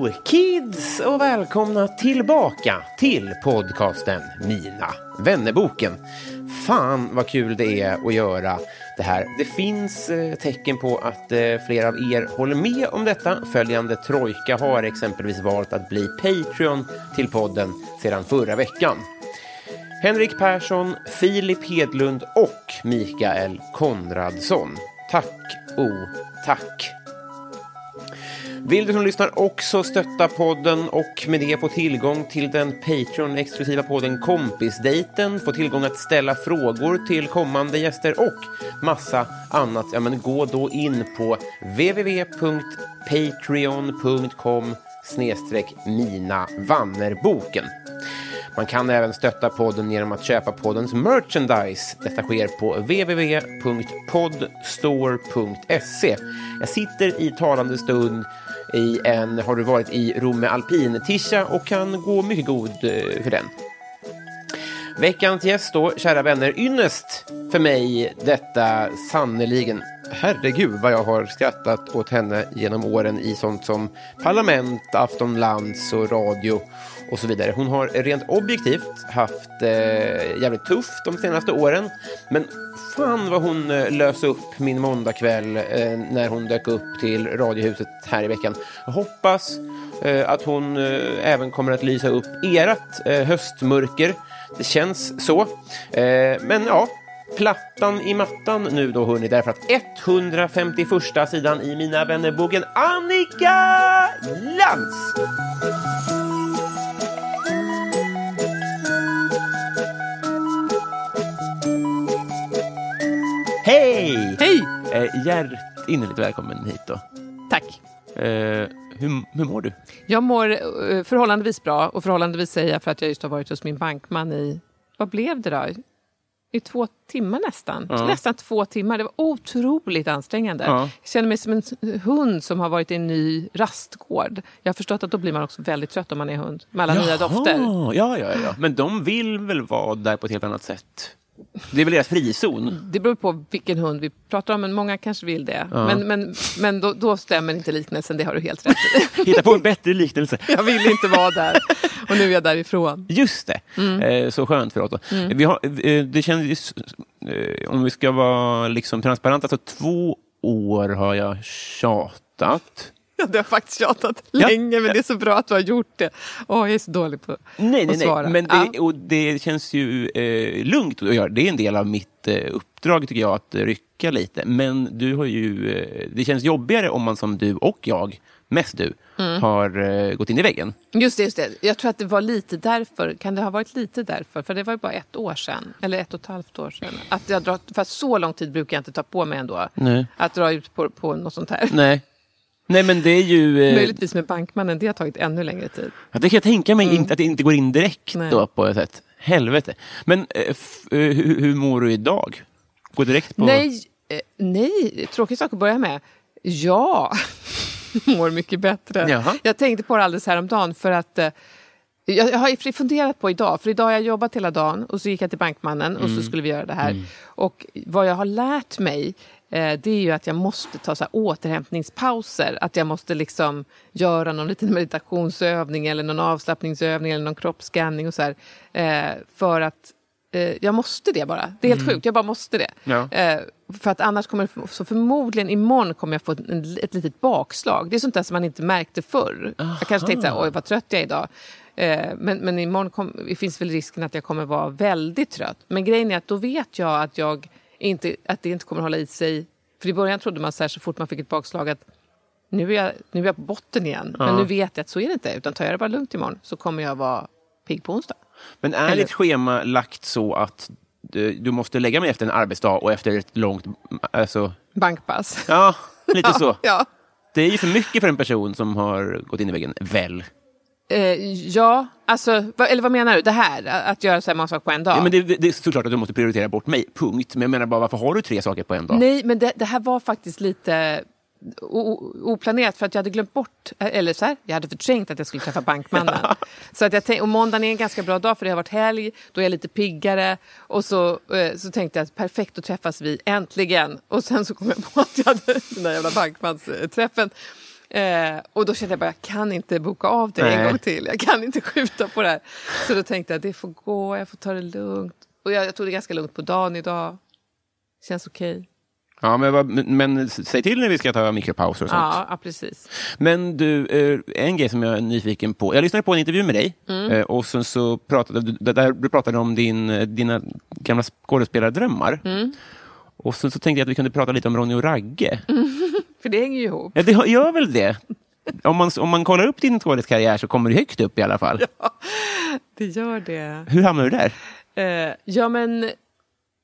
Hello kids och välkomna tillbaka till podcasten Mina vännerboken. Fan vad kul det är att göra det här. Det finns eh, tecken på att eh, flera av er håller med om detta. Följande trojka har exempelvis valt att bli Patreon till podden sedan förra veckan. Henrik Persson, Filip Hedlund och Mikael Konradsson. Tack, oh tack. Vill du som lyssnar också stötta podden och med det få tillgång till den Patreon-exklusiva podden Kompisdejten, få tillgång att ställa frågor till kommande gäster och massa annat, ja men gå då in på www.patreon.com snedstreck mina vannerboken. Man kan även stötta podden genom att köpa poddens merchandise. Detta sker på www.podstore.se. Jag sitter i talande stund i en Har du varit i Rom med Alpin-tisha och kan gå mycket god eh, för den. Veckans gäst då, kära vänner, ynnest för mig detta sannerligen. Herregud vad jag har skrattat åt henne genom åren i sånt som Parlament, Aftonlands och radio och så vidare. Hon har rent objektivt haft eh, jävligt tufft de senaste åren. Men fan vad hon eh, löste upp min måndagkväll eh, när hon dök upp till Radiohuset här i veckan. Jag hoppas eh, att hon eh, även kommer att lysa upp ert eh, höstmörker. Det känns så. Eh, men ja, plattan i mattan nu då hörni, därför att 151 sidan i Mina vännerboken Annika Lantz! Hej! Hej! Eh, hjärtinnerligt välkommen hit då. Tack. Eh, hur, hur mår du? Jag mår eh, förhållandevis bra och förhållandevis säger jag för att jag just har varit hos min bankman i, vad blev det då? I två timmar nästan. Ja. Nästan två timmar. Det var otroligt ansträngande. Ja. Jag känner mig som en hund som har varit i en ny rastgård. Jag har förstått att då blir man också väldigt trött om man är hund. Med alla nya dofter. Ja, ja, ja. Men de vill väl vara där på ett helt annat sätt? Det är väl deras frizon? Det beror på vilken hund vi pratar om, men många kanske vill det. Ja. Men, men, men då, då stämmer inte liknelsen, det har du helt rätt i. Hitta på en bättre liknelse. Jag vill inte vara där. Och nu är jag därifrån. Just det. Mm. Eh, så skönt för oss. Då. Vi har, eh, det känns, eh, om vi ska vara liksom transparenta, så två år har jag tjatat. Du har faktiskt tjatat Ja. länge, men det är så bra att du har gjort det. Åh, jag är så dålig på Nej, nej, att svara. nej. Men det, Ja. och det känns ju eh, lugnt att göra. Det är en del av mitt eh, uppdrag, tycker jag, att rycka lite. Men du har ju... Eh, det känns jobbigare om man som du och jag, mest du, Mm. har eh, gått in i väggen. Just det, just det. Jag tror att det var lite därför. Kan det ha varit lite därför? För det var ju bara ett år sedan. Eller ett och ett halvt år sedan. Att jag drar, för att så lång tid brukar jag inte ta på mig ändå. Nej. Att dra ut på, på något sånt här. Nej. Nej, men det är ju... Eh, Möjligtvis med bankmannen, det har tagit ännu längre tid. Ja, det kan jag tänka mig inte, att det inte går in direkt Nej. då på ett sätt. Helvete. Men eh, eh, hur, hur mår du idag? Gå direkt på... Nej, eh, nej, tråkig sak att börja med. Ja, mår mycket bättre. Jaha. Jag tänkte på det alldeles häromdagen för att eh, jag, har funderat på idag, för idag har jag jobbat hela dagen och så gick jag till bankmannen och så skulle vi göra det här. Och vad jag har lärt mig det är ju att jag måste ta så återhämtningspauser. Att jag måste liksom göra någon liten meditationsövning eller någon avslappningsövning eller någon kroppsscanning och så här. Eh, för att eh, jag måste det bara. Det är helt sjukt, jag bara måste det. Ja. Eh, för att annars kommer det- så förmodligen imorgon kommer jag få en, ett litet bakslag. Det är sånt där som man inte märkte förr. Jag kanske tänkte så oj vad trött jag är idag. Eh, men, men imorgon kom, det finns väl risken att jag kommer vara väldigt trött. Men grejen är att då vet jag att, jag inte, att det inte kommer hålla i sig. För i början trodde man så, här, så fort man fick ett bakslag att nu är jag, nu är jag på botten igen. Men nu vet jag att så är det inte. Utan tar jag det bara lugnt imorgon så kommer jag vara pigg på onsdag. Men är Eller- ditt schema lagt så att du, du måste lägga mig efter en arbetsdag och efter ett långt... Alltså, Bankpass. ja, lite så. Ja. Det är ju för mycket för en person som har gått in i väggen, väl? Eh, ja, alltså, vad, eller vad menar du? Det här, att göra så här många saker på en dag? Ja, men det, det är såklart att du måste prioritera bort mig, punkt. Men jag menar bara, varför har du tre saker på en dag? Nej, men det, det här var faktiskt lite oplanerat för att jag hade glömt bort, eller så här, jag hade förträngt att jag skulle träffa bankmannen. så att jag tänk, och måndagen är en ganska bra dag för det har varit helg, då är jag lite piggare och så, eh, så tänkte jag att perfekt, då träffas vi äntligen. Och sen så kom jag på att jag hade den där jävla bankmansträffen. Eh, och då kände jag bara, jag kan inte boka av det en Nej. gång till. Jag kan inte skjuta på det här. Så då tänkte jag, det får gå, jag får ta det lugnt. Och jag, jag tog det ganska lugnt på dagen idag. Känns okej. Ja, men, vad- men, säg till när vi ska ta mikropauser och sånt. Ja, precis. Men du, eh, en grej som jag är nyfiken på. Jag lyssnade på en intervju med dig Mm. eh, och sen så pratade du, där du pratade om din, eh, dina gamla skådespelardrömmar. Mm. Och sen så tänkte jag att vi kunde prata lite om Ronny och Ragge. För det hänger ju ihop. Ja, det gör väl det? Om man, om man kollar upp din skådiskarriär så kommer du högt upp i alla fall. Det gör det. Hur hamnade du där? Eh, ja, men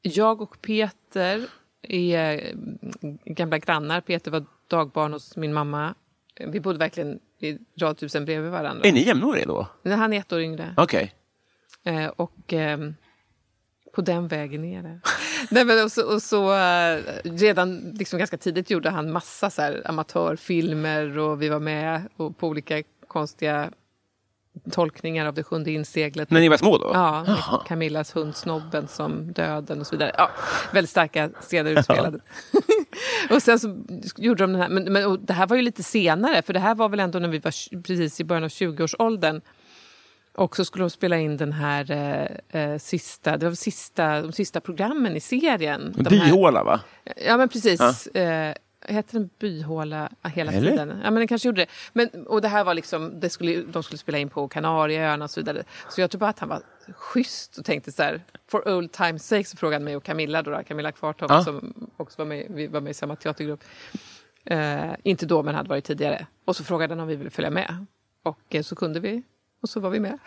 jag och Peter är eh, gamla grannar. Peter var dagbarn hos min mamma. Eh, Vi bodde verkligen i radhusen bredvid varandra. Är ni jämnåriga då? Men Han är ett år yngre. Okej. Eh, och ehm, på den vägen är det. Nej, men och så, och så, eh, redan liksom ganska tidigt gjorde han massa så här amatörfilmer och vi var med och på olika konstiga tolkningar av det sjunde inseglet. När ni var små då? Ja, Camillas hund Snobben som döden och så vidare. Ja, väldigt starka scener utspelade. och sen så gjorde de den här, men, men det här var ju lite senare, för det här var väl ändå när vi var precis i början av 20-årsåldern. Och så skulle de spela in den här eh, eh, sista, det var sista, de sista programmen i serien. Byhåla, va? Ja, men precis. Eh, heter den byhåla hela Eller? tiden? Ja, men den kanske gjorde det. Men, och det här var liksom, det skulle, de skulle spela in på Kanarieöarna och så vidare. Så jag tror bara att han var schysst och tänkte så här, for old times sake så frågade han mig och Camilla, då, då, Camilla Kvartoft Ja. som också var med, vi var med i samma teatergrupp. Eh, inte då, men hade varit tidigare. Och så frågade han om vi ville följa med. Och eh, så kunde vi. Och så var vi med.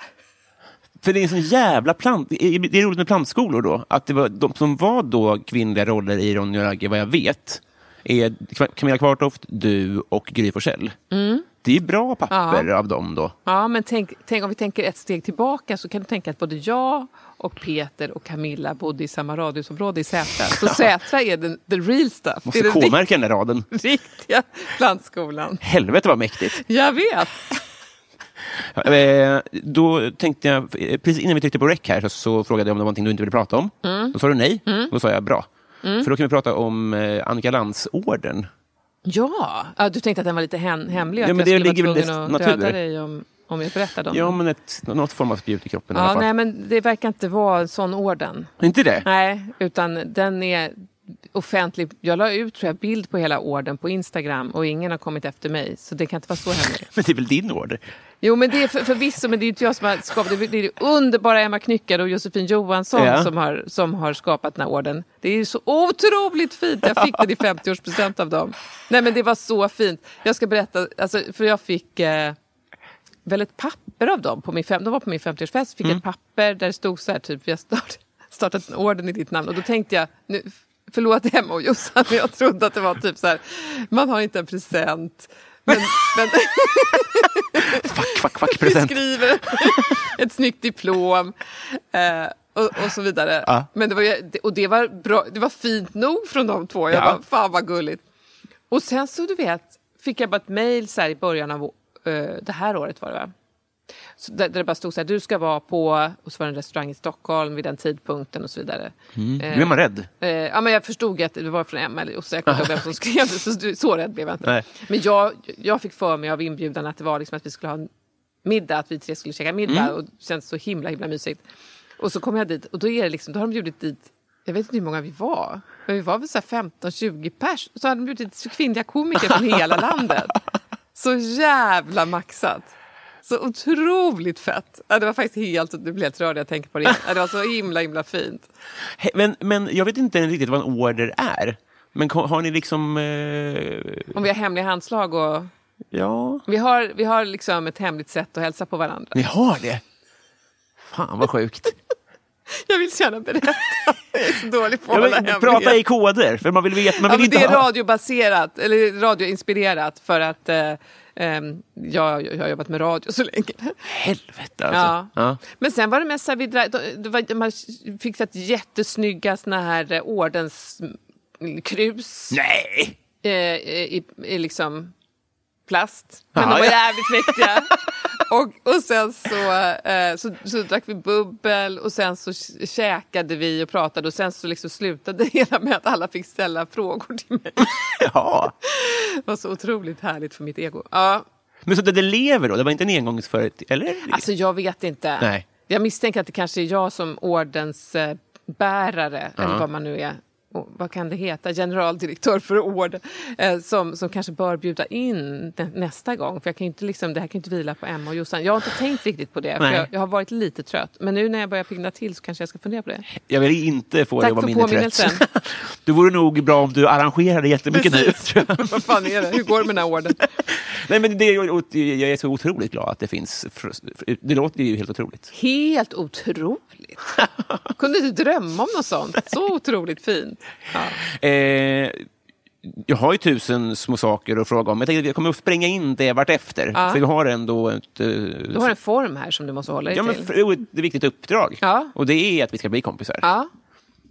För det är en sån jävla plant... Det är, roligt med plantskolor då. Att det var de som var då kvinnliga roller i och Ragge, vad jag vet, är Camilla Kvartoft, du och Gry Forssell. Mm. Det är bra papper av dem då. Ja, men tänk, tänk om vi tänker ett steg tillbaka så kan du tänka att både jag och Peter och Camilla bodde i samma radhusområde i Sätra. Så Sätra är den, the real stuff. Måste K-märka den där raden. rikt- riktiga plantskolan. Helvete vad mäktigt. Jag vet. Eh, då tänkte jag, eh, precis innan vi tryckte på rec här så, så frågade jag om det var någonting du inte ville prata om. Mm. Då sa du nej. Då sa jag bra. För då kan vi prata om eh, Annika Lantz-orden. Ja, ja, du tänkte att den var lite hem, hemlig. Ja, att men jag det skulle ligger vara väl i tvungen att döda dig om, om jag berättade om Ja, men ett, något form av spjut i kroppen i alla Ja, fall. nej, men det verkar inte vara en sån orden. Inte det? Nej, utan den är offentlig. Jag la ut tror jag, bild på hela orden på Instagram och ingen har kommit efter mig. Så det kan inte vara så hemligt. Men det är väl din order? Jo, men det är för, förvisso, men det är inte jag som har skapat det. Det är underbara Emma Knyckare och Josefin Johansson Ja. som, har, som har skapat den här orden. Det är så otroligt fint. Jag fick den i 50-årspresent av dem. Nej, men det var så fint. Jag ska berätta, alltså, för jag fick eh, väl ett papper av dem. På min fem, de var på min 50-årsfest, fick ett papper där det stod så här, typ, vi har start, startat en orden i ditt namn. Och då tänkte jag, nu, förlåt Emma och Jossan, men jag trodde att det var typ så här, man har inte en present. Men, men Fuck, fuck, fuck, vi present. skriver ett snyggt diplom eh, och, och så vidare. Ja. Men det var, och det var, bra, det var fint nog från de två. Jag Ja. bara, fan vad gulligt. Och sen så du vet, fick jag bara ett mejl i början av eh, det här året var det va? Så där, där det bara stod så här, du ska vara på, och så var det en restaurang i Stockholm vid den tidpunkten och så vidare. Nu är man rädd. Eh, ja, men jag förstod ju att det var från Emma, och så jag kommer inte vem som skrev det, så, så rädd blev jag inte. Nej. Men jag, jag fick för mig av inbjudan att det var liksom att vi skulle ha en middag, att vi tre skulle käka middag Mm. och det kändes så himla himla mysigt. Och så kom jag dit och då, är det liksom, då har de bjudit dit, jag vet inte hur många vi var, men vi var väl så här 15-20 pers. Så hade de bjudit dit kvinnliga komiker från hela landet. Så jävla maxat. Så otroligt fett. Ja, det var faktiskt helt, det blir helt rörd jag tänker på det. Ja, det var så himla himla fint. Men, men jag vet inte riktigt vad en order är. Men har ni liksom... Eh, Om vi har hemliga handslag och... ja, Vi har, vi har liksom ett hemligt sätt att hälsa på varandra. ni har det? Fan vad sjukt. Jag vill så gärna berätta. Jag är så dålig på att Ja, prata i koder, för man vill veta. Man Ja, vill men inte det är ha... radiobaserat, eller radioinspirerat för att eh, ehm, jag, jag har jobbat med radio så länge. Helvete alltså. Ja. Ja. Men sen var det mest så här, vi dra, det var, man här jättesnygga såna här eh, ordenskrus Nej! eh, i, i liksom plast. Men Ja, de var ja. jävligt mäktiga. och, och sen så, eh, så, så drack vi bubbel och sen så käkade vi och pratade och sen så liksom slutade det hela med att alla fick ställa frågor till mig. Ja. Det var så otroligt härligt för mitt ego. Ja, Men så det, det lever då? Det var inte en engångsföreteelse? Eller? alltså jag vet inte. Nej. Jag misstänker att det kanske är jag som ordensbärare, eh, bärare, eller vad man nu är. Vad kan det heta? Generaldirektör för orden. Eh, som, som kanske bör bjuda in nä- nästa gång. För jag kan inte liksom, det här kan inte vila på Emma och Jossan. Jag har inte tänkt riktigt på det. För jag, jag har varit lite trött. Men nu när jag börjar pigna till så kanske jag ska fundera på det. Jag vill inte få dig att vara minnetrött. påminnelsen. Det vore nog bra om du arrangerade jättemycket nu. Precis. jag. vad fan är det? Hur går det med den här orden? Nej, men det, är- jag är så otroligt glad att det finns. Det låter ju helt otroligt. Helt otroligt. Kunde inte drömma om något sånt. Så otroligt fint. Ja. Eh, jag har ju tusen små saker att fråga om. Jag tänkte att jag kommer att spränga in det vartefter. Ja. För vi har ändå ett... eh, Du har en form här som du måste hålla dig Ja, men till. för- jo, ett viktigt uppdrag. Ja. Och det är att vi ska bli kompisar. Ja.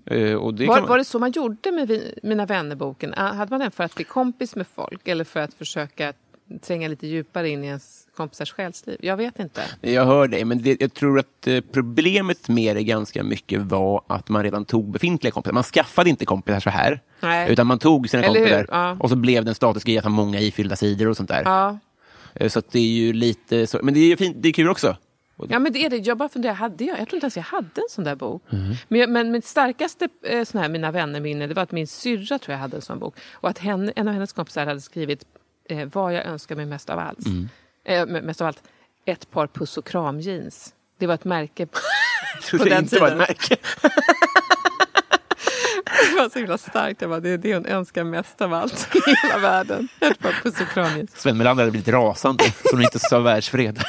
Eh, och det Var, man- var det så man gjorde med vi, Mina vännerboken? Ah, Hade man den för att bli kompis med folk eller för att försöka tränga lite djupare in i ens kompisars själsliv? Jag vet inte. Jag hör dig, men det, jag tror att eh, problemet med det ganska mycket var att man redan tog befintliga kompisar. Man skaffade inte kompisar så här, Nej. utan man tog sina Eller kompisar Ja. och så blev det en statisk grej att ha många ifyllda sidor och sånt där. Ja. Eh, Så det är ju lite så, men det är ju fint, det är kul också. Ja, men det är det. Jag bara funderar, hade jag? Jag tror inte ens jag hade en sån där bok. Mm. Men, jag, men mitt starkaste eh, sån här Mina vänner-minne det var att min syrra tror jag hade en sån bok. Och att henne, en av hennes kompisar hade skrivit eh, vad jag önskar mig mest av allt. Mm. Eh, mest av allt, ett par puss och kram-jeans. Det var ett märke trodde På den inte det var ett tiden. märke. Det var så himla starkt. Jag bara, det är det hon önskar mest av allt i hela världen. Ett par puss och kram-jeans. Sven Melander hade blivit rasande, som inte sa världsfred.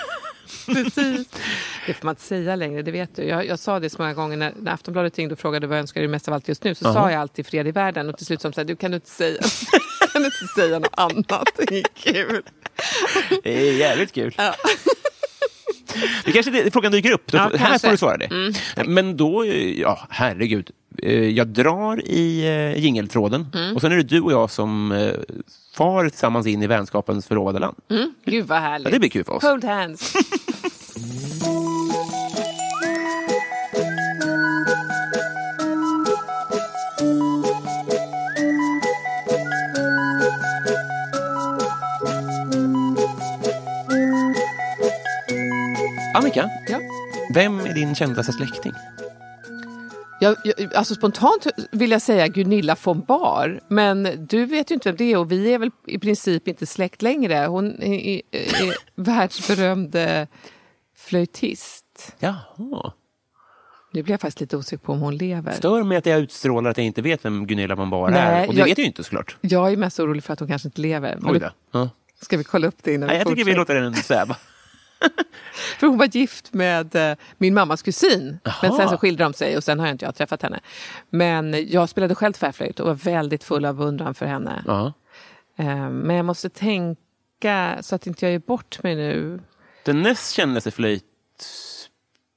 Precis. Det får man inte säga längre, det vet du. Jag, jag sa det så många gånger när, när Aftonbladet ringde och frågade vad önskar du mest av allt just nu. Så sa jag alltid fred i världen och till slut sa de så här, du kan du inte säga, kan du inte säga något annat. Det är kul. Det är jävligt kul. Ja. Det kanske det, frågan dyker upp. Ja, här. Mm, får du svara det. Men då, ja herregud. Eh, Jag drar i eh, jingeltråden Mm. och sen är det du och jag som eh, far tillsammans in i vänskapens förlovade land. Gud vad härligt. Ja, det blir kul för oss. Hold hands. Annika, Ja. vem är din kändaste släkting? Jag, jag, alltså spontant vill jag säga Gunilla von Bar, men du vet ju inte vem det är och vi är väl i princip inte släkt längre. Hon är, är, är världsberömd flöjtist. Jaha. Nu blir jag faktiskt lite osäker på om hon lever. Stör mig att jag utstrålar att jag inte vet vem Gunilla von Bar är. Och det jag- vet jag ju inte såklart. Jag är mest orolig för att hon kanske inte lever. Oj vi- då. Ja. Ska vi kolla upp det innan Nej, jag tycker vi låter den sväva. För hon var gift med eh, min mammas kusin. Men Jaha. sen så skilde de sig och sen har jag inte jag träffat henne. Men jag spelade själv tvärflöjt och var väldigt full av beundran för henne. Ja. Eh, Men jag måste tänka så att inte jag är bort mig nu. Den näst kändaste flöjt...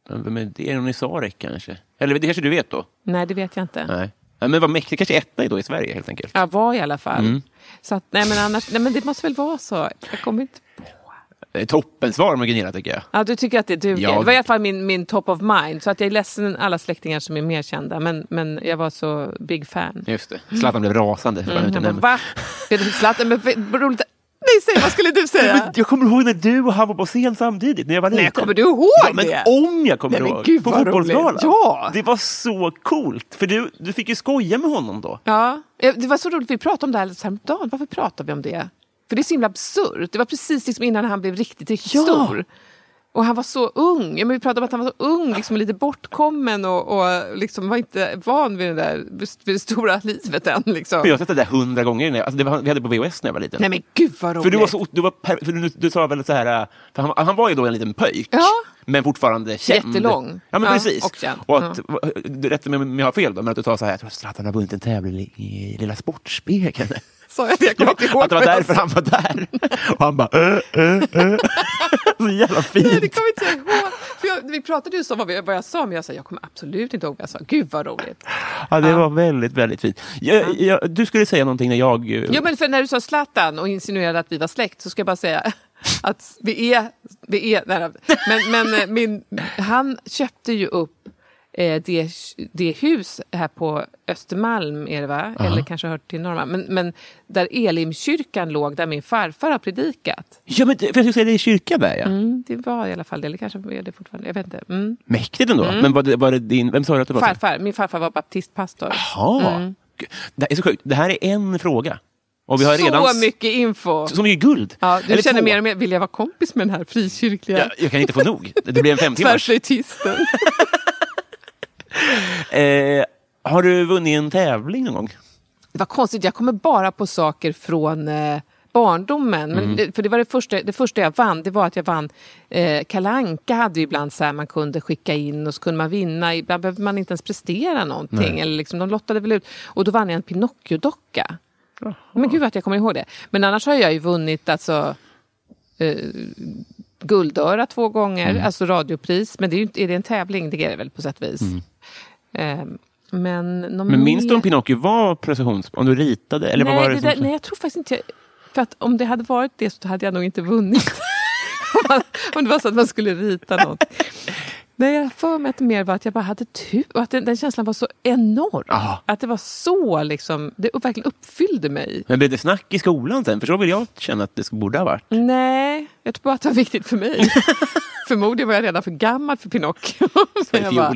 Vem är det? I Sarek kanske? Eller det kanske du vet då? Nej, det vet jag inte. Nej. Ja, men vad mäktigt. Kanske etta då i Sverige helt enkelt. Jag var i alla fall. Mm. Så att, nej, men annars, nej, men det måste väl vara så. Jag kommer inte toppensvar med Gunilla tycker jag. Ja, du tycker att det duger? Ja. Det var i alla fall min, min top of mind. Så att jag är ledsen alla släktingar som är mer kända. Men, men jag var så big fan. Just det. Zlatan blev rasande. för att han Jag bara, va? Zlatan, men v- roligt. Nej, säg vad skulle du säga? Men jag kommer ihåg när du och han var på scen samtidigt, när jag var liten. Nej, kommer du ihåg ja, men det? om jag kommer Nej, ihåg! gud, på fotbollsgalan. Ja. Det var så coolt, för du, du fick ju skoja med honom då. Ja, eh, det var så roligt. Vi pratade om det här häromdagen. Varför pratar vi om det? För det är så himla absurt. Det var precis liksom innan han blev riktigt, riktigt Ja. stor. Och han var så ung. Ja, men vi pratade om att han var så ung, liksom lite bortkommen och, och liksom var inte van vid det, där, vid det stora livet än. Liksom. Jag har sett det där hundra gånger. när jag- Alltså det var, vi hade på VHS när jag var liten. Nej men gud vad roligt. För du var så, du var per, för du, du sa väl så här, för han, han var ju då en liten pöjk, Ja. men fortfarande känd. Jättelång. Ja, men Ja, precis. och känd. Och att, du rätta mig om jag har fel då, men att du sa så här, jag tror att Zlatan har vunnit en tävling i Lilla Sportspegeln. Sa jag det? Jag kommer inte ihåg. att det var därför han var där. Och han bara, äh, äh, äh. Så jävla Nej, fint. det kommer inte jag ihåg. För jag, vi pratade ju om vad, vi- vad jag sa, men jag sa jag kommer absolut inte ihåg vad jag sa. Gud vad roligt. Ja, det var väldigt, väldigt fint. Jag, jag, du skulle säga någonting när jag... eh, Ja, men för när du sa Zlatan och insinuerade att vi var släkt så ska jag bara säga att vi är... Vi är nej, men men eh, min, han köpte ju upp eh, det, det hus här på Östermalm, är det va? Eller kanske hört till Norrmalm. Men, men där Elimkyrkan låg, där min farfar har predikat. Ja, men för jag säga det är kyrka där, ja. Mm, det var i alla fall det, eller kanske är det fortfarande. Jag vet inte. Mm. Mäktigt ändå. Men var det, var det din... Vem sa du att det var? Farfar, min farfar var baptistpastor. Jaha. Gud, Det är så sjukt. Det här är en fråga. Och vi har Så redan... mycket info! Så mycket guld. Ja, du Eller känner två. mer och mer, vill jag vara kompis med den här frikyrkliga Jag, jag kan inte få nog. Det blir en fem timmars. eh, Har du vunnit en tävling någon gång? Det var konstigt, jag kommer bara på saker från eh, barndomen. Men Mm. det, för det var det första, det första jag vann, det var att jag vann eh, Kalanka hade ju ibland så här man kunde skicka in och så kunde man vinna. Ibland behövde man inte ens prestera någonting. Eller liksom, de lottade väl ut. Och då vann jag en Pinocchio-docka. Men gud att jag kommer ihåg det. Men annars har jag ju vunnit alltså eh, Guldöra två gånger, Mm. alltså radiopris. Men det är, ju, är det en tävling? Det är det väl på sätt och vis. Eh, men. Men minns mer- du om Pinocchio var prestations... Om du ritade? Eller nej, vad var det, det som... där, nej, jag tror faktiskt inte... För att om det hade varit det så hade jag nog inte vunnit. om, det var så att man skulle rita något. Nej, jag för mig att det mer var att jag bara hade tur och att den, den känslan var så enorm. Ja. Att det var så liksom, det verkligen uppfyllde mig. Men blev det snack i skolan sen? För så vill jag känna att det borde ha varit. Nej, jag tror bara att det var viktigt för mig. Förmodligen var jag redan för gammal för Pinocchio. Men jag bara.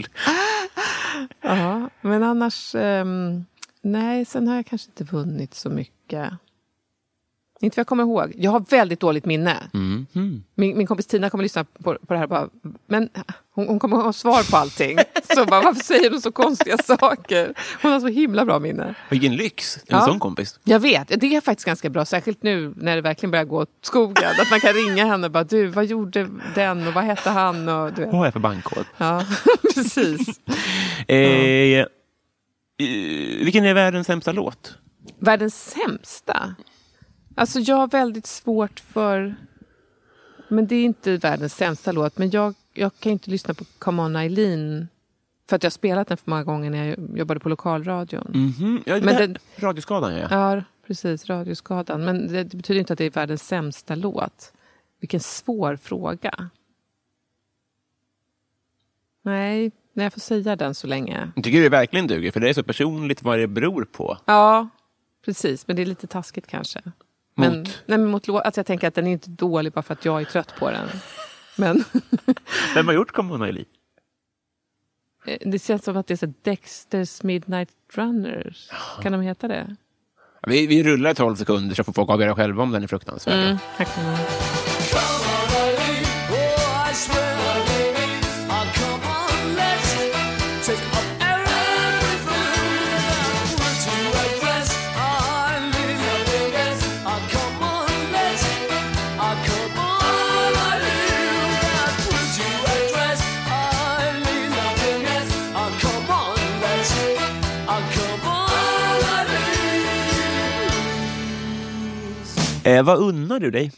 Ja, men annars... Um, nej, sen har jag kanske inte vunnit så mycket. Inte vad jag kommer ihåg. Jag har väldigt dåligt minne. Mm. Mm. Min, min kompis Tina kommer lyssna på, på det här bara, men hon, hon kommer ha svar på allting. Så bara, varför säger du så konstiga saker? Hon har så himla bra minne. Vilken lyx, en Ja. sån kompis. Jag vet, det är faktiskt ganska bra, särskilt nu när det verkligen börjar gå åt skogen. Att man kan ringa henne och bara, du, vad gjorde den och vad hette han? Och, du vet. Vad har jag för bankkod? Ja, precis. Eh, eh, vilken är världens sämsta låt? Världens sämsta? Alltså jag har väldigt svårt för... Men det är inte världens sämsta låt. Men jag, jag kan inte lyssna på Come On Eileen. För att jag har spelat den för många gånger när jag jobbade på lokalradion. Mhm. Ja, det Men den- Radioskadan, ja. Ja, precis. Radioskadan. Men det, det betyder inte att det är världens sämsta låt. Vilken svår fråga. Nej, nej jag får säga den så länge. Jag tycker det verkligen duger, för det är så personligt vad det beror på. Ja, precis. Men det är lite taskigt kanske. Men, Mot? Nej, men mot alltså jag tänker att den är inte dålig bara för att jag är trött på den. Men Vem har gjort Come On Eileen? eh, det känns som att det är så Dexters Midnight Runners. Kan de heta det? Vi, vi rullar i 12 sekunder så får folk avgöra själva om den är fruktansvärd. Mm, Eh, vad unnar du dig?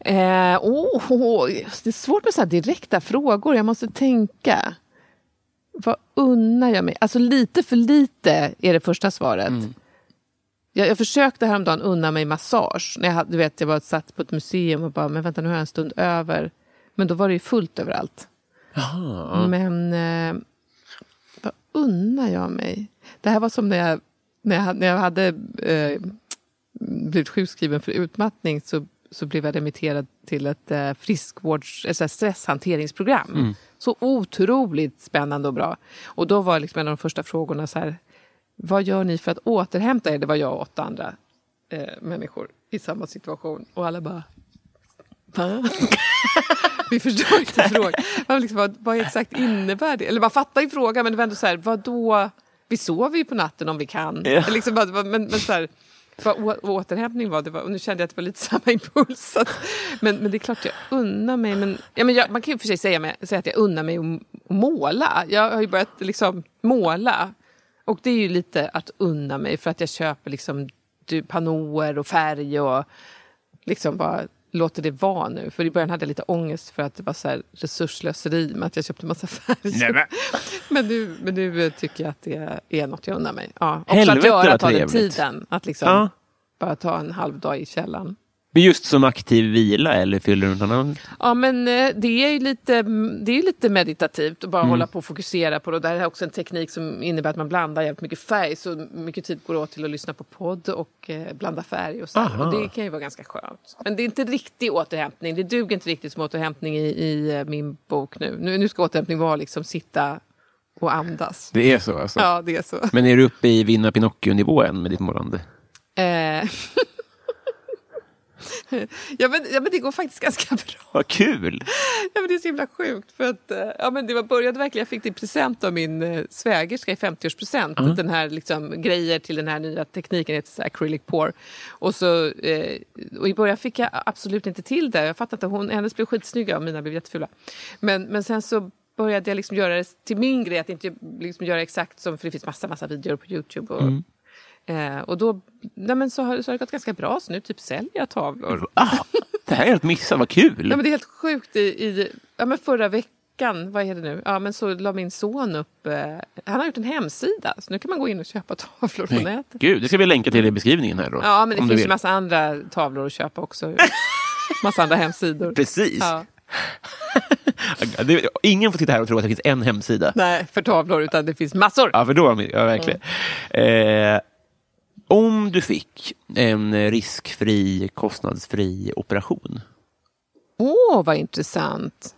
Eh, oh, det är svårt med så direkta frågor. Jag måste tänka. Vad unnar jag mig? Alltså lite för lite är det första svaret. Jag, jag försökte häromdagen unna mig massage. När jag, du vet, jag var satt på ett museum och bara, men vänta nu har jag en stund över. Men då var det ju fullt överallt. Men eh, vad unnar jag mig? Det här var som när jag, när jag, när jag hade eh, blivit sjukskriven för utmattning så, så blev jag remitterad till ett eh, friskvårds, ett så här stresshanteringsprogram. Så otroligt spännande och bra. Och då var liksom en av de första frågorna så här, vad gör ni för att återhämta er? Det var jag och åtta andra eh, människor i samma situation. Och alla bara, Va? Vi förstår inte frågan. Man liksom, vad, vad exakt innebär det? Eller man fattar ju frågan men det var ändå så här, vad då? Vi sover ju på natten om vi kan. Ja. Liksom, men, men så här, vad å, återhämtning var det var, och nu kände jag att det var lite samma impuls. Att, men, men det är klart jag unnar mig. Men, ja, men jag, man kan ju för sig säga, med, säga att jag unnar mig att, att måla. Jag har ju börjat liksom måla. Och det är ju lite att unna mig för att jag köper liksom du, panoer och färg och liksom bara låter det vara nu. För i början hade jag lite ångest för att det var så här resursslöseri med att jag köpte massa färger. Nej, men. Men nu, men nu tycker jag att det är något jag unnar mig. Ja. Också Helvete, att göra, vad ta den tiden. Att liksom Ja. bara ta en halv dag i källaren. Men just som aktiv vila eller fyller du någon annan? Ja men eh, det är lite, det är lite meditativt att bara Mm. hålla på och fokusera på det. Det här är också en teknik som innebär att man blandar jävligt mycket färg. Så mycket tid går åt till att lyssna på podd och eh, blanda färg. Och, så. och det kan ju vara ganska skönt. Men det är inte riktig återhämtning. Det duger inte riktigt som återhämtning i, i eh, min bok nu. nu. Nu ska återhämtning vara liksom sitta och andas. Det är så alltså? Ja det är så. Men är du uppe i vinna Pinocchio-nivå än med ditt målande? Eh. ja, men, ja men det går faktiskt ganska bra. Vad kul! Ja, men det är så himla sjukt. För att, eh, ja, men det var, började verkligen, jag fick det i present av min eh, svägerska i 50-årspresent. Den här liksom, grejer till den här nya tekniken heter så acrylic pour. Och, så, eh, och i början fick jag absolut inte till det. Jag fattar inte, hon, hennes blev skitsnygga och mina blev jättefula. Men, men sen så började jag liksom göra det till min grej, att inte liksom göra exakt som, för det finns massa, massa videor på Youtube. Och, eh, och då nej, men så, har, så har det gått ganska bra, så nu typ säljer jag tavlor. Ah, det här är helt missat, vad kul! Ja, men det är helt sjukt. I, i, ja, men förra veckan, vad är det nu? Ja, men så la min son upp... Eh, han har gjort en hemsida, så nu kan man gå in och köpa tavlor på Nej, nätet. Gud, det ska vi länka till i beskrivningen här då. Ja, men det finns vill. massa andra tavlor att köpa också. massa andra hemsidor. Precis. Ja. Ingen får sitta här och tro att det finns en hemsida. Nej, för tavlor, utan det finns massor. Ja, för då, ja, verkligen. Eh, om du fick en riskfri, kostnadsfri operation, Åh, vad intressant.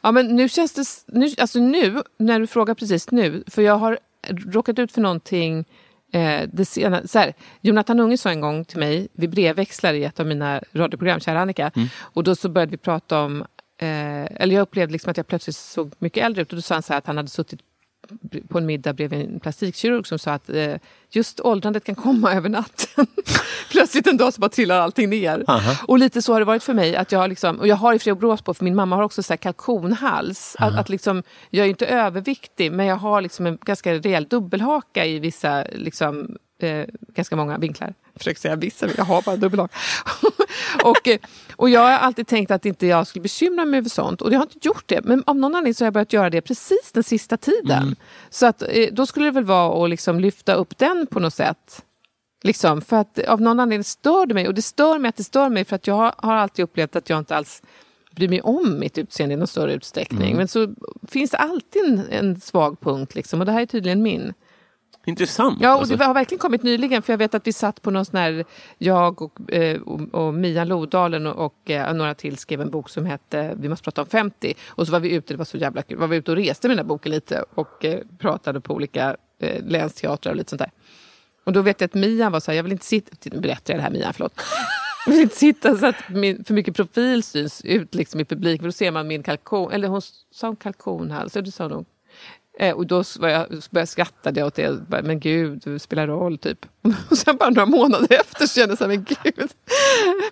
Ja, men nu känns det... Nu, alltså nu, när du frågar precis nu, för jag har råkat ut för någonting eh, det sena, så här, Jonathan Unge sa en gång till mig, vi brevväxlade i ett av mina radioprogram, Kära Annika, och då så började vi prata om, eh, eller jag upplevde liksom att jag plötsligt såg mycket äldre ut och då sa han så att han hade suttit på en middag bredvid en plastikkirurg som sa att eh, just åldrandet kan komma över natten. Plötsligt en dag så bara trillar allting ner. Och lite så har det varit för mig. Att jag, liksom, och jag har i brås på, för min mamma har också så här kalkonhals. Att, att liksom, jag är inte överviktig, men jag har liksom en ganska rejäl dubbelhaka i vissa, liksom, eh, ganska många vinklar. Försöker säga vissa, men jag har bara dubbelhaka. och, eh, och jag har alltid tänkt att inte jag skulle bekymra mig över sånt. Och jag har inte gjort det. Men av någon anledning så har jag börjat göra det precis den sista tiden. Så att, eh, då skulle det väl vara att liksom lyfta upp den på något sätt. Liksom, för att av någon anledning stör det mig. Och det stör mig att det stör mig för att jag har alltid upplevt att jag inte alls bryr mig om mitt utseende i någon större utsträckning. Men så finns det alltid en, en svag punkt liksom, och det här är tydligen min. Intressant. Ja, och alltså. det har verkligen kommit nyligen för jag vet att vi satt på någon sån här, jag och, eh, och, och Mia Lodalen och, och eh, några till skrev en bok som hette Vi måste prata om 50. Och så var vi ute, det var så jävla kul, var vi ute och reste med den här boken lite och eh, pratade på olika eh, länsteatrar och lite sånt där. Och då vet jag att Mia var så här, jag vill inte sitta, nu berättar jag det här Mia, förlåt. Jag vill inte sitta så att min, för mycket profil syns ut liksom i publik, för då ser man min kalkon, eller hon sa kalkonhals, det sa hon och då var jag, började jag skratta åt det. Men gud, det spelar roll typ. Och sen bara några månader efter så kände jag så här, men gud.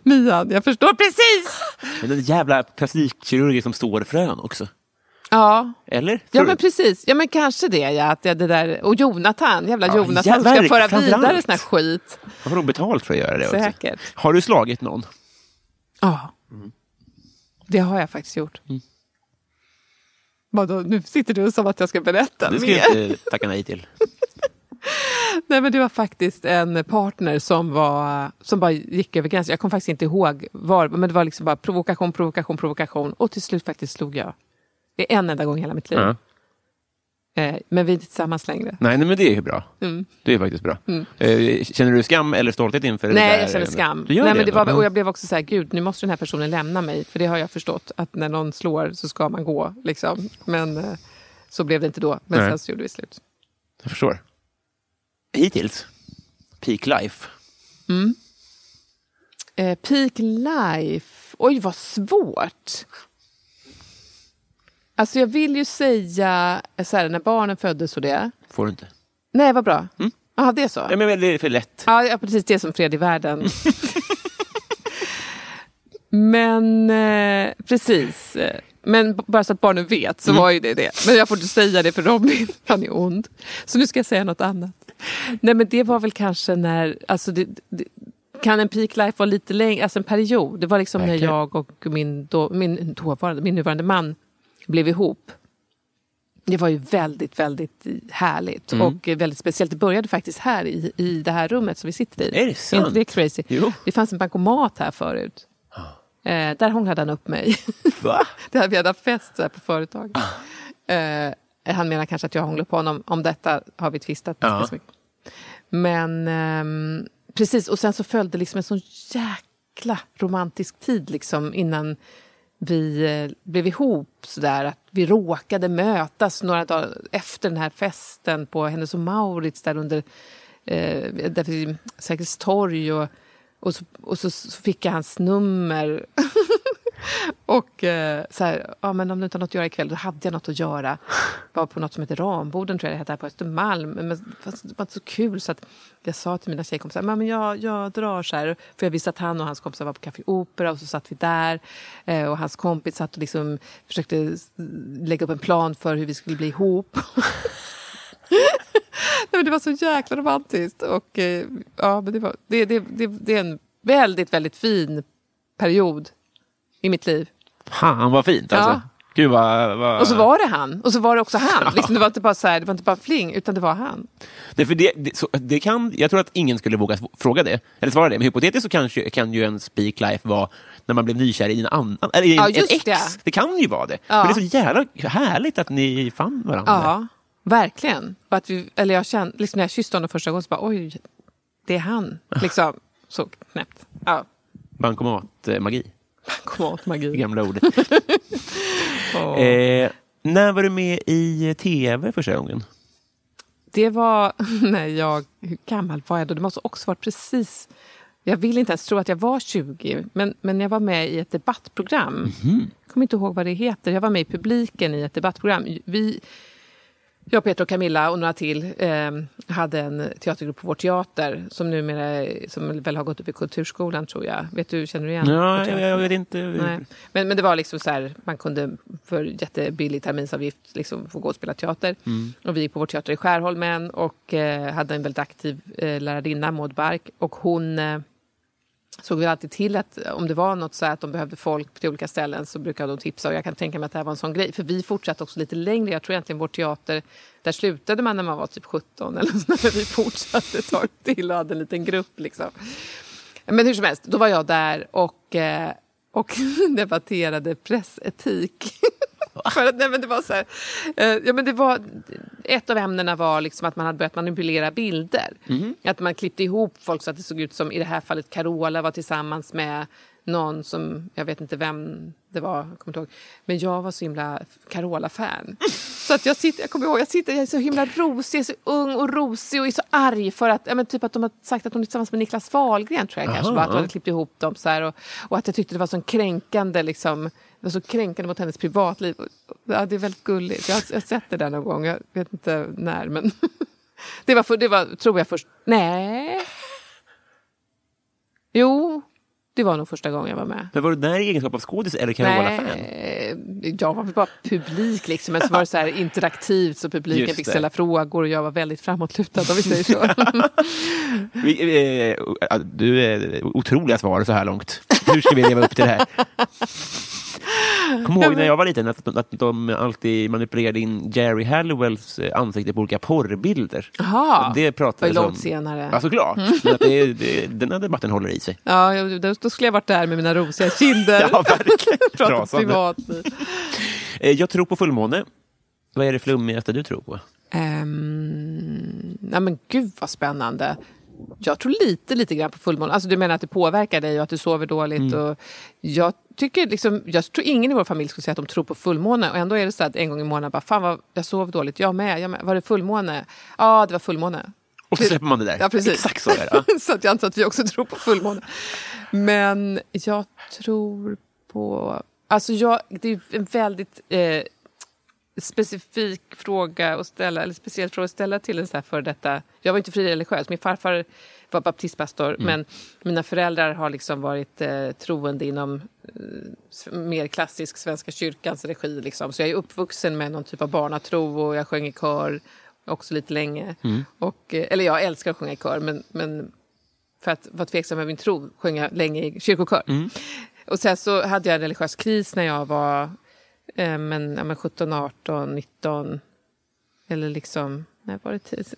Mian, jag förstår precis. Men den jävla plastikkirurgen som står frön också. Ja, Eller? ja men precis. Ja men kanske det ja. Att det, det där. Och Jonathan, jävla Ja, Jonathan som ska föra vidare sån här skit. Han får nog betalt för att göra det också. Säkert. Har du slagit någon? Ja. Det har jag faktiskt gjort. Vadå, nu sitter du som att jag ska berätta Det ska mer. jag inte tacka nej till. Nej, men det var faktiskt en partner som, var, som bara gick över gränsen. Jag kommer faktiskt inte ihåg var, men det var liksom bara provokation, provokation, provokation. Och till slut faktiskt slog jag. Det är en enda gång i hela mitt liv. Ja. Eh, men vi är inte tillsammans längre. Nej, nej, men det är ju bra. Mm. Det är faktiskt bra. Eh, Känner du skam eller stolthet inför det Nej, jag känner skam. Du gör Nej, men det ändå? var, och jag blev också så här, gud, nu måste den här personen lämna mig. För det har jag förstått, att när någon slår så ska man gå. Liksom. Men eh, så blev det inte då. Men Nej. sen så gjorde vi slut. Jag förstår. Hittills, peak life. Eh, peak life. Oj, vad svårt. Alltså jag vill ju säga så här, när barnen föddes och det. Får du inte? Nej, vad bra. Ja, det är så. Ja, men det är för lätt. Ja, precis. Det är som fred i världen. Men eh, precis. Men bara så att barnen vet så var ju det det. Men jag får inte säga det för Robin, han är ond. Så nu ska jag säga något annat. Nej men det var väl kanske när, alltså det, det, kan en peak life vara lite längre, alltså en period. Det var liksom när Verkligen. jag och min, då, min, dåvarande, min nuvarande man blev ihop. Det var ju väldigt, väldigt härligt Mm. och väldigt speciellt. Det började faktiskt här i, i det här rummet som vi sitter i. Är det sant? inte det crazy? Jo. Det fanns en bankomat här förut. Eh, där hånglade han upp mig. Va? det här, vi hade haft fest på företag. Eh, han menar kanske att jag hånglade på honom. Om detta har vi tvistat. Ja. Men ehm, precis, och sen så följde liksom en sån jäkla romantisk tid liksom innan vi eh, blev ihop sådär att vi råkade mötas några dagar efter den här festen på Hennes och Mauritz där under eh, där vid Sergels torg och, och, så, och så, så fick jag hans nummer. och eh, så här, ja men om du inte har något att göra ikväll, då hade jag något att göra. Var på något som heter Ramboden, tror jag det hette här på Östermalm. Men det var det var inte så kul så att jag sa till mina tjejkompisar, men jag, jag drar så här. För jag visste att han och hans kompisar var på Café Opera och så satt vi där. Eh, och hans kompis satt och liksom försökte lägga upp en plan för hur vi skulle bli ihop. Nej, men det var så jäkla romantiskt. Och, eh, ja, men det, var, det, det, det, det är en väldigt, väldigt fin period i mitt liv. Fan vad fint alltså. Ja. Gud vad... vad... Och så var det han. Och så var det också han. Liksom, det, var inte bara så här, det var inte bara fling, utan det var han. Det, för det, det, så, det kan, jag tror att ingen skulle våga fråga det, eller svara det. Men hypotetiskt så kanske, kan ju en speak life vara när man blev nykär i en annan, eller i Ja, en just ex. det. Det kan ju vara det. Ja. Men det är så jävla härligt att ni fann varandra. Ja, verkligen. Och att vi, eller jag kände, liksom när jag kysste honom första gången så bara oj, det är han. Liksom, så knäppt. Ja, Bankomat-magi, kom åt det magi. gamla ordet. Åh. eh, när var du med i tv första gången? Det var när jag, hur gammal var jag då? Det måste också varit precis, jag vill inte ens tro att jag var 20, men, men jag var med i ett debattprogram. Jag kommer inte ihåg vad det heter. Jag var med i publiken i ett debattprogram. Vi, jag, Peter och Camilla och några till eh, hade en teatergrupp på vår teater som numera som väl har gått upp i Kulturskolan tror jag. Vet du, känner du igen Ja, jag, jag vet inte. Nej. Men, men det var liksom så här, man kunde för jättebillig terminsavgift liksom få gå och spela teater. Och vi gick på vår teater i Skärholmen och eh, hade en väldigt aktiv eh, lärarinna, Maud Bark. Och hon eh, såg vi alltid till att om det var något så att de behövde folk till olika ställen så brukade de tipsa. Och jag kan tänka mig att det här var en sån grej. För vi fortsatte också lite längre. Jag tror egentligen vår teater, där slutade man när man var typ 17 eller så. Men vi fortsatte ett tag till och hade en liten grupp liksom. Men hur som helst, då var jag där och, eh, och debatterade pressetik. För att, nej, men det var så här, eh, ja, men det var, ett av ämnena var liksom att man hade börjat manipulera bilder. Att man klippte ihop folk så att det såg ut som i det här fallet Carola var tillsammans med någon som, jag vet inte vem det var, jag kommer inte ihåg. Men jag var så himla Carola-fan. Så att jag sitter, jag kommer ihåg, jag sitter, jag är så himla rosig, är så ung och rosig och är så arg för att, ja, men typ att de har sagt att de är tillsammans med Niklas Wahlgren tror jag kanske, Aha, bara, att de hade klippt ihop dem så här och, och att jag tyckte det var så kränkande liksom, det var så kränkande mot hennes privatliv. Ja, det är väldigt gulligt. Jag har, jag har sett det där någon gång, jag vet inte när men det var, för, det var tror jag först, nej. Jo, det var nog första gången jag var med. Men var du där i egenskap av skådis eller Carola-fan? Jag var bara publik liksom, men så var det så här interaktivt så publiken fick ställa frågor och jag var väldigt framåtlutad om vi säger så. Vi, eh, du är otroliga svar så här långt. Hur ska vi leva upp till det här? Kom ihåg när jag var liten att, att de alltid manipulerade in Jerry Halliwells eh, ansikte på olika porrbilder. Jaha, det pratades ju långt om. senare. Ja, såklart. Men att det, det, den här debatten håller i sig. Ja, jag- då, skulle jag varit där med mina rosiga kinder. Ja, verkligen. Prata Rasande. privatliv. Eh, Jag tror på fullmåne. Vad är det flummigaste du tror på? Um, nej men gud vad spännande. Jag tror lite, lite grann på fullmåne. Alltså du menar att det påverkar dig och att du sover dåligt. Och jag, tycker liksom, jag tror ingen i vår familj skulle säga att de tror på fullmåne. Och ändå är det så att en gång i månaden bara, fan vad jag sov dåligt. Jag med. Jag med. Var det fullmåne? Ja, det var fullmåne. Och så släpper man det där. Ja, precis. Exakt så är det. Så att jag antar att vi också tror på fullmåne. Men jag tror på... Alltså jag, det är en väldigt eh, specifik fråga att ställa, eller speciell fråga att ställa till en så här för detta. Jag var inte frireligiös, min farfar var baptistpastor, mm. men mina föräldrar har liksom varit eh, troende inom eh, mer klassisk Svenska kyrkans regi. Liksom. Så jag är uppvuxen med någon typ av barnatro och jag sjöng i kör också lite länge. Mm. Och, eh, eller jag älskar att sjunga i kör, men, men för att vara tveksam med min tro sjöng jag länge i kyrkokör. Mm. Och sen så hade jag en religiös kris när jag var men, ja, men 17, 18, 19. Eller liksom... När var det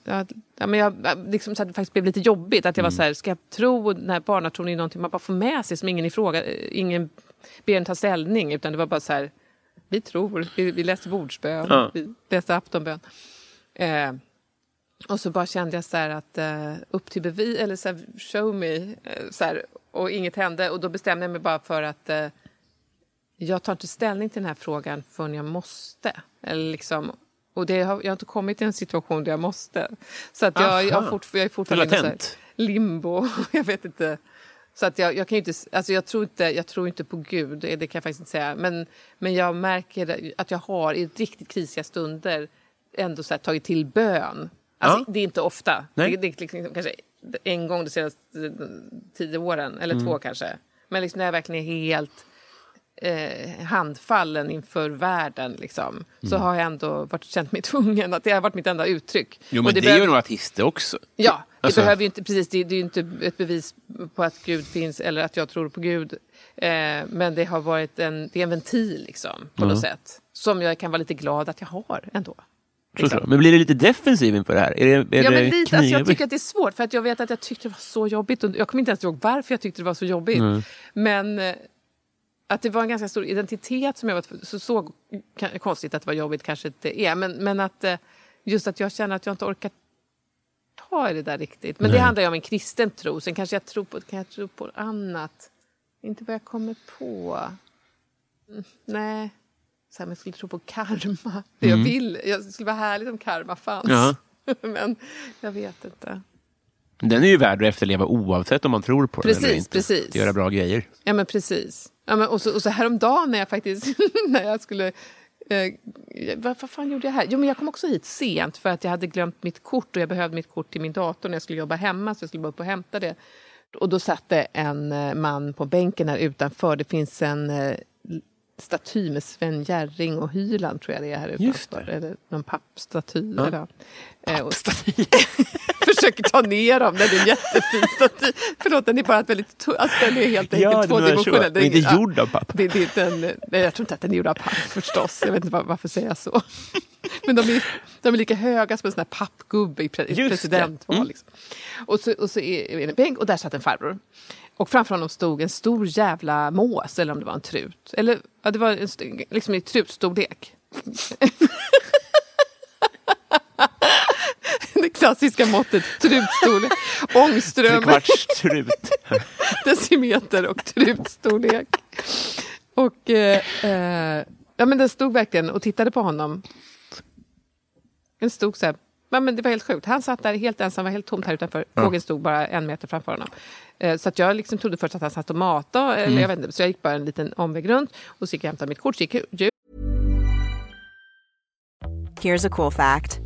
ja, men jag, liksom, så att det faktiskt blev lite jobbigt. Att jag var mm. så här, ska jag tro? Den här barnatron är någonting man bara får med sig som ingen ifråga, ingen ber en ta ställning. Utan det var bara så här, vi tror, vi, vi läste bordsbön, ja. vi läste aftonbön. Eh, och så bara kände jag så att uh, upp till bevis, eller så här, show me, uh, så här, och inget hände. Och då bestämde jag mig bara för att uh, jag tar inte ställning till den här frågan förrän jag måste. Eller liksom, och det har, jag har inte kommit till en situation där jag måste. Så att jag, jag, fort, jag är fortfarande i limbo. jag vet inte. Så att jag, jag kan inte, alltså jag, tror inte, jag tror inte på Gud, det kan jag faktiskt inte säga. Men, men jag märker att jag har i riktigt krisiga stunder ändå så tagit till bön Alltså, ja. Det är inte ofta. Nej. Det, är liksom kanske en gång de senaste tio åren, eller mm. två kanske. Men liksom när jag verkligen är helt eh, handfallen inför världen liksom, mm. så har jag ändå varit, känt mig tvungen. att Det har varit mitt enda uttryck. Jo, men det, det är ju också. Ja, det alltså. behöver inte, precis, det, det är ju inte ett bevis på att Gud finns eller att jag tror på Gud. Eh, men det har varit en, det är en ventil liksom, på mm. något sätt. Som jag kan vara lite glad att jag har ändå. Liksom. Men blir du lite defensiv inför det här? Är det, är ja, men lite, alltså, jag tycker att det är svårt för att jag vet att jag tyckte det var så jobbigt. Och jag kommer inte ens ihåg varför jag tyckte det var så jobbigt. Mm. Men eh, att det var en ganska stor identitet som jag var så, så konstigt att det var jobbigt kanske inte är. Men, men att eh, just att jag känner att jag inte orkar ta i det där riktigt. Men Nej. det handlar ju om en kristen tro. Sen kanske jag tror på, kan jag tro på annat. Inte vad jag kommer på. Mm, nej så här, jag skulle tro på karma. Det mm. jag vill. Jag skulle vara härligt om karma fanns. Ja. Men jag vet inte. Den är ju värd att efterleva oavsett om man tror på precis, den eller inte. Precis. Göra bra grejer. Ja, men precis. Ja, men och, så, och så häromdagen när jag faktiskt när jag skulle Eh, vad, vad fan gjorde jag här? Jo, men jag kom också hit sent för att jag hade glömt mitt kort och jag behövde mitt kort till min dator när jag skulle jobba hemma så jag skulle bara upp och hämta det. Och då satt det en eh, man på bänken här utanför. Det finns en eh, staty med Sven Jerring och Hyland tror jag det är här utanför. Eller någon pappstaty. Ja. Eller, eh, pappstaty? försöker ta ner dem. Nej, det är jättefin staty. Förlåt, den är bara väldigt... Alltså, den är helt enkelt ja, tvådimensionell. Den är inte gjord av papp. Det, det, den, nej, jag tror inte att den är gjord av papp förstås. Jag vet inte var, varför säger jag så. Men de är, de är lika höga som en sån här pappgubbe i, pre, i presidentval. Mm. Liksom. Och så, och så är det en bänk och där satt en farbror. Och framför honom stod en stor jävla mås, eller om det var en trut. Eller ja, det var en, liksom i trutstorlek. det klassiska måttet trutstorlek. Ångström. Kvarts trut. Decimeter och trutstorlek. Och eh, eh, ja, men den stod verkligen och tittade på honom. Den stod så här. Ja, men det var helt sjukt. Han satt där helt ensam, var helt tomt här utanför. Fågeln stod bara en meter framför honom. Eh, så att jag liksom trodde först att han satt och matade, mm. jag vet inte, så jag gick bara en liten omväg runt och så gick jag och hämtade mitt kort. Here's a cool fact.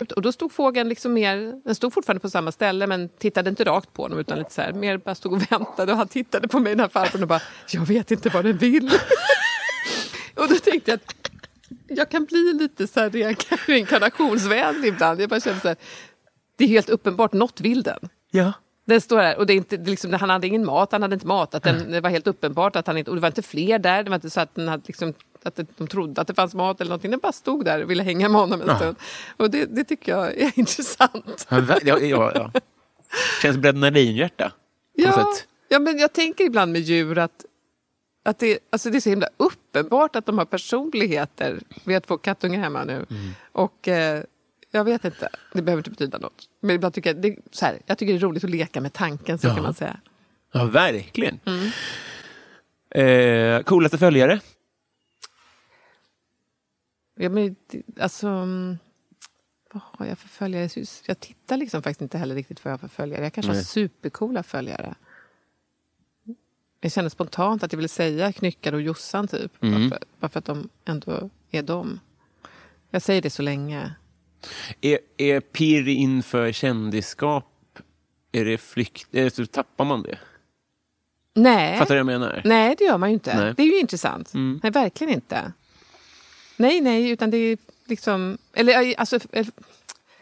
Och då stod fågeln liksom mer, den stod fortfarande på samma ställe men tittade inte rakt på honom utan lite så här, mer bara stod och väntade och han tittade på mig den här farbrorn och bara, jag vet inte vad den vill. och då tänkte jag att jag kan bli lite så här reinkarnationsvänlig ibland. Jag bara känner så här, det är helt uppenbart, något vill den. Ja. Den står där och det är inte, det liksom, han hade ingen mat, han hade inte matat den. Det var helt uppenbart att han inte, och det var inte fler där. Det var inte så att, den hade liksom, att de trodde att det fanns mat eller någonting. Den bara stod där och ville hänga med honom en Ja. stund. Och det, det tycker jag är intressant. Ja, ja, ja. Känns. På Ja, sätt. ja, men jag tänker ibland med djur att, att det, alltså det är så himla uppenbart att de har personligheter. Vi har två kattungar hemma nu. Mm. Och eh, jag vet inte, det behöver inte betyda något. Men ibland tycker jag, det, så här, jag tycker det är roligt att leka med tanken, så Ja. kan man säga. Ja, verkligen. Mm. Eh, coolaste följare? Ja, men, alltså, mm, vad har jag för följare? Jag tittar liksom faktiskt inte heller riktigt vad jag har för följare. Jag kanske har Nej. supercoola följare. Jag känner spontant att jag vill säga Knyckare och Jossan, typ. Mm. Bara, för, bara för att de ändå är de. Jag säger det så länge. Är, är pirr inför kändisskap, är det flykt, är det, så tappar man det? Nej. Fattar du vad jag menar? Nej, det gör man ju inte. Nej. Det är ju intressant. Mm. Nej, verkligen inte. Nej, nej, utan det är liksom... Eller alltså... eller-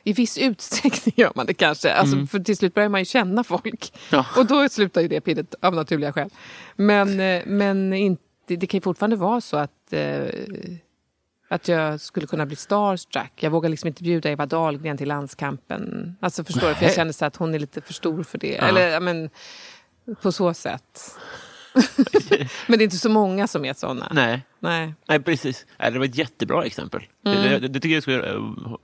I viss utsträckning gör man det kanske. Alltså, För till slut börjar man ju känna folk. Ja. Och då slutar ju det pirret av naturliga skäl. Men, eh, men inte, det kan ju fortfarande vara så att, eh, att jag skulle kunna bli starstruck. Jag vågar liksom inte bjuda Eva Dahlgren till landskampen. Alltså förstår du? För jag känner så att hon är lite för stor för det. Ja. Eller men, på så sätt. men det är inte så många som är såna. Nej. Nej. Nej, precis. Nej, det var ett jättebra exempel. Det, det, det tycker jag skulle... eh,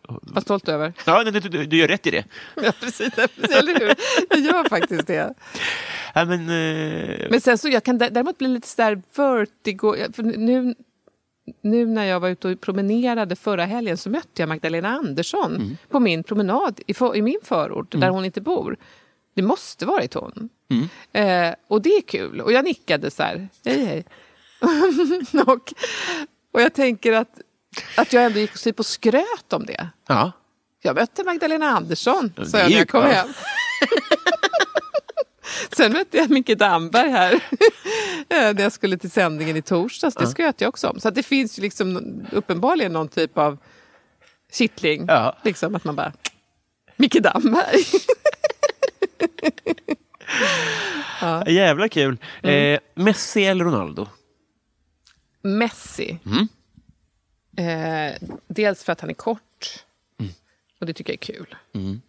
Var stolt över. Ja, du, du, du gör rätt i det. Ja, precis. Eller hur? Jag gör faktiskt det. Ja, men, eh, Men sen så jag kan dä- däremot bli lite sådär vertigo. För nu, nu när jag var ute och promenerade förra helgen så mötte jag Magdalena Andersson på min promenad i, för, i min förort där hon inte bor. Det måste varit hon. Eh, och det är kul. Och jag nickade så här, hej hej. och, och jag tänker att, att jag ändå gick typ och skröt om det. ja. Jag mötte Magdalena Andersson, Ja, sa jag är när jag kom bra. hem. Sen mötte jag Micke Damberg här eh, när jag skulle till sändningen i torsdags. Det skröt jag också om. Så att det finns ju liksom uppenbarligen någon typ av kittling. Ja. Liksom att man bara, Micke Damberg. Jävla kul. Mm. Eh, Messi eller Ronaldo? Messi. Mm. Eh, dels för att han är kort. Och det tycker jag är kul. Mm.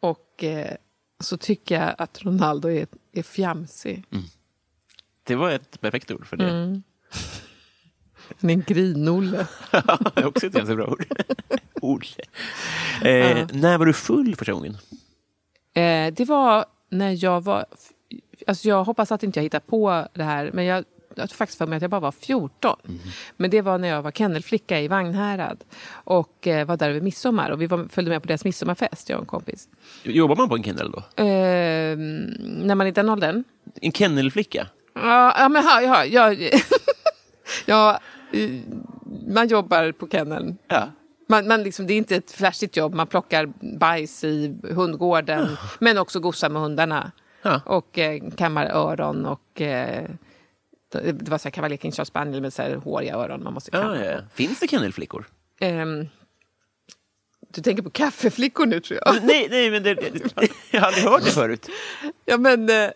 Och eh, så tycker jag att Ronaldo är, är fjamsig. Det var ett perfekt ord för det. Mm. Han är en grinolle. det är också ett ganska bra ord. Olle. Eh, När var du full första gången? Eh, det var när jag var... Alltså jag hoppas att inte jag hittar på det här, men jag, jag faktiskt för mig att jag bara var 14. Men det var när jag var kennelflicka i Vagnhärad och eh, var där över midsommar. Och vi var, följde med på deras midsommarfest, jag och en kompis. Jobbar man på en kennel då? Eh, när man är i den åldern? En kennelflicka? Ja, ja men ha, ja, ja, ja, man jobbar på kenneln. Ja. Man, man liksom, det är inte ett flashigt jobb, man plockar bajs i hundgården men också gosar med hundarna. Ja. Och eh, kammar öron och eh, det var så här Cavalier King Charles Spaniel med så här håriga öron man måste kamma. Ja, ja. Finns det kennelflickor? Ehm, du tänker på kaffeflickor nu tror jag. nej, nej, men det, jag har aldrig hört det förut. Ja men eh,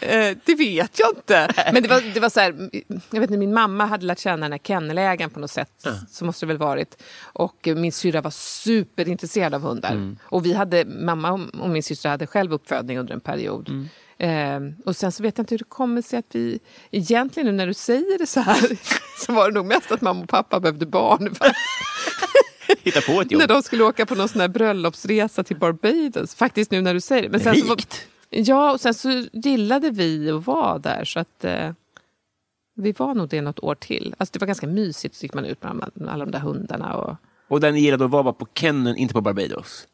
eh, det vet jag inte. Men det var, det var så här, jag vet inte, min mamma hade lärt känna den här kennelägaren på något sätt. Så måste det väl varit. Och min syrra var superintresserad av hundar. Och vi hade, mamma och min syster hade själv uppfödning under en period. Eh, och sen så vet jag inte hur det kommer sig att vi, egentligen nu när du säger det så här, så var det nog mest att mamma och pappa behövde barn. Hitta på ett jobb. när de skulle åka på någon sån bröllopsresa till Barbados. Faktiskt nu när du säger det. Men sen så var, Rikt. Ja, och sen så gillade vi att vara där så att eh, vi var nog det något år till. Alltså det var ganska mysigt, så gick man ut med alla- de där hundarna. Och, Och den ni gillade att vara var på kenneln, inte på Barbados?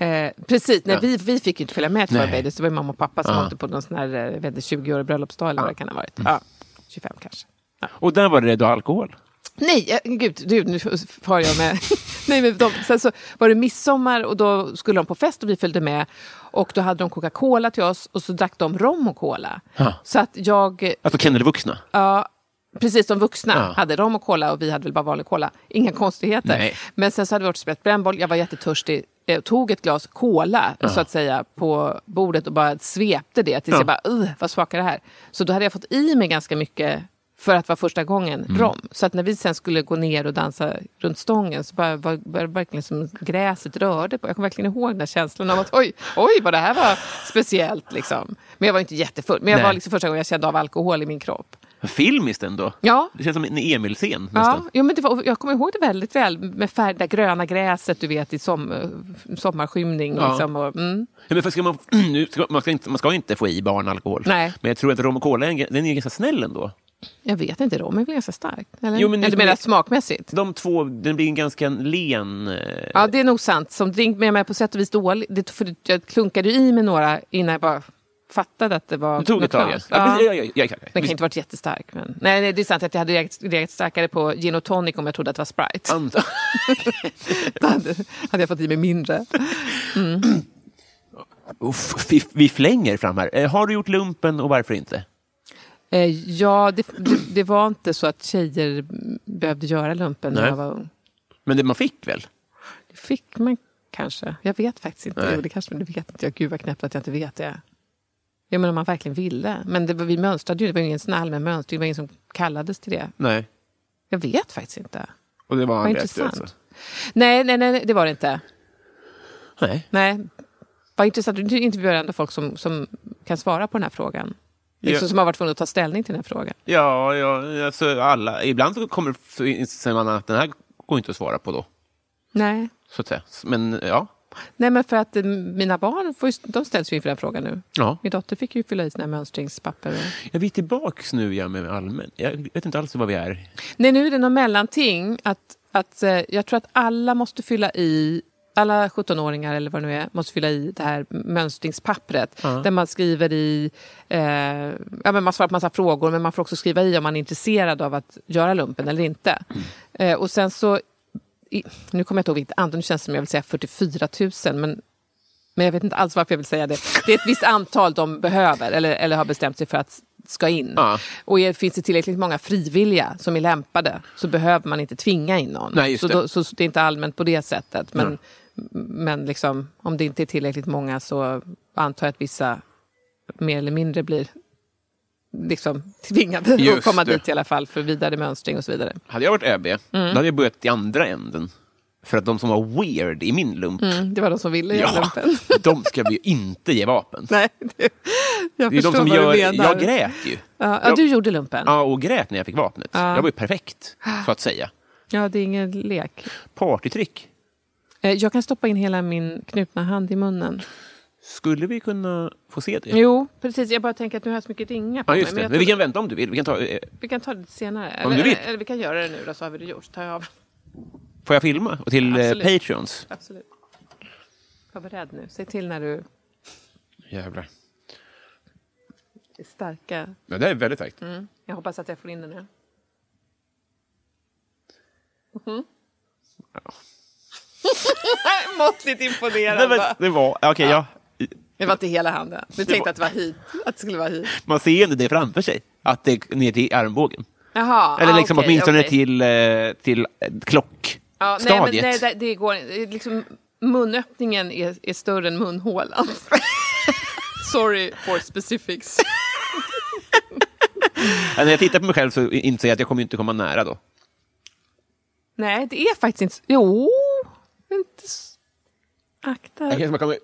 eh, precis, nej, Ja. vi, vi fick ju inte följa med till Nej. Barbados. Det var mamma och pappa som Ja. åkte på någon sån här eh, jag vet inte, 20-årig bröllopsdag eller vad det kan ha varit. Ja, 25 kanske. Och där var det då alkohol? Nej, eh, gud, du, nu far jag med Nej, men de, sen så var det midsommar och då skulle de på fest och vi följde med. Och då hade de Coca-Cola till oss och så drack de rom och cola. Ja. Så att jag, Alltså kennelvuxna? ja, precis som vuxna, Ja. hade rom och cola och vi hade väl bara vanlig cola. Inga konstigheter. Nej. Men sen så hade vi varit och spelat brännboll, jag var jättetörstig. Jag tog ett glas cola så att säga på bordet och bara svepte det tills Ja. jag bara, "Ugh, vad smakar det här? Så då hade jag fått i mig ganska mycket för att vara första gången Mm. rom. Så att när vi sen skulle gå ner och dansa runt stången så bara, var, var det verkligen som gräset rörde på. Jag kommer verkligen ihåg den här känslan av att oj, oj vad det här var speciellt. Liksom. Men jag var inte jättefull. Men jag Nej. var liksom första gången jag kände av alkohol i min kropp. Filmiskt ändå. Ja, Det känns som en Emil-scen Ja, jo, men det var, jag kommer ihåg det väldigt väl med färg, det gröna gräset du vet i som, sommarskymning. Ja. Liksom, och, mm. Ja, men för ska man, nu ska, man, ska inte, man ska inte få i barn alkohol. Nej. Men jag tror att rom och cola den är ganska snäll ändå. Jag vet inte, rom är väl ganska starkt? Eller? Jo, men eller du menar smakmässigt? De två, den blir en ganska len... eh, Ja, det är nog sant. Som drink med mig på sätt och vis dålig. Det, för jag klunkade ju i mig några innan jag bara fattade att det var Det tog ett tag. Ja. Ja. Ja, ja. Den kan inte varit jättestark. Men... Nej, nej, det är sant att jag hade reagerat, starkare på gin och tonic om jag trodde att det var Sprite. Anta- Då hade, hade jag fått i mig mindre. Uff, vi, vi flänger fram här. Eh, Har du gjort lumpen och varför inte? Eh, ja, det, det, det var inte så att tjejer behövde göra lumpen när Nej. jag var ung. Men det man fick väl? Det fick man kanske. Jag vet faktiskt inte. Nej. Jo, det kanske det vet inte jag. Gud vad knäppt att jag inte vet det. Ja, men om man verkligen ville. Men det vi mönstrade ju. Det var ingen sån allmän mönstring. Det var ingen som kallades till det. Nej. Jag vet faktiskt inte. Och det var aldrig intressant. aktuellt, Nej, nej, nej, det var det inte. Nej. Nej. Vad intressant. Du intervjuar ändå folk som, som kan svara på den här frågan. Liksom Ja. Som har varit tvungna att ta ställning till den här frågan. Ja, ja alltså alla. Ibland så kommer så inser man att den här går inte att svara på då. Nej. Så att säga. Men ja. Nej, men för att eh, mina barn får de ställs ju inför den frågan nu. ja. Min dotter fick ju fylla i sina mönstringspapper. Och... Ja, vi är tillbaks nu ja, med allmän. Jag vet inte alls vad vi är. Nej, nu är det något mellanting. Att, att, eh, jag tror att alla måste fylla i, alla 17-åringar eller vad det nu är, måste fylla i det här mönstringspappret. Ja. Där man skriver i, eh, ja, men man svarar på massa frågor men man får också skriva i om man är intresserad av att göra lumpen eller inte. Eh, och sen så, i, nu kommer jag inte ihåg vilket antal, nu känns det som jag vill säga 44 000 men men jag vet inte alls varför jag vill säga det. Det är ett visst antal de behöver eller, eller har bestämt sig för att ska in. Ja. Och är, finns det tillräckligt många frivilliga som är lämpade så behöver man inte tvinga in någon. Nej, just så, det. Då, så det är inte allmänt på det sättet. Men, men liksom, om det inte är tillräckligt många så antar jag att vissa mer eller mindre blir liksom tvingade Just att komma det. dit i alla fall för vidare mönstring och så vidare. Hade jag varit ÖB, Mm. då hade jag börjat i andra änden. För att de som var weird i min lump, Mm, det var de som ville ja, lumpen. de ska vi ju inte ge vapen. Nej, det, jag Det är de som gör, jag grät ju. Ja, ja, du gjorde lumpen. Ja, och grät när jag fick vapnet. Ja. Jag var ju perfekt, så att säga. Ja, det är ingen lek. Partytrick. Eh, Jag kan stoppa in hela min knutna hand i munnen. Skulle vi kunna få se det? Jo, precis. Jag bara tänker att nu har jag så mycket ringar på Ja, just mig. det. jag Men vi kan vänta om du vill. Vi kan ta, eh, vi kan ta det senare. Om eller, du vill. eller vi kan göra det nu då, så har vi det gjort. Tar jag av. får jag filma? Och till eh, Absolut. Patreons? Absolut. Var beredd nu. Säg till när du Jävlar. är starka. Ja, det är väldigt starkt. Mm. Jag hoppas att jag får in den nu. Mhm. Måttligt imponerande. var... Det var okej, ja. Det var inte hela handen. Du tänkte var- att det var hit. Att det skulle vara hit. Man ser ju inte det framför sig. Att det är ner till armbågen. Jaha. Eller ah, liksom okej, åtminstone okej. till, eh, till eh, klock. Ja, nej, men nej, det, det går. Liksom, munöppningen är, är större än munhålan. Sorry for specifics. Ja, När jag tittar på mig själv så inser jag att jag kommer inte komma nära då. Nej, det är faktiskt inte... Jo, inte... Akta. Jag kanske kommer,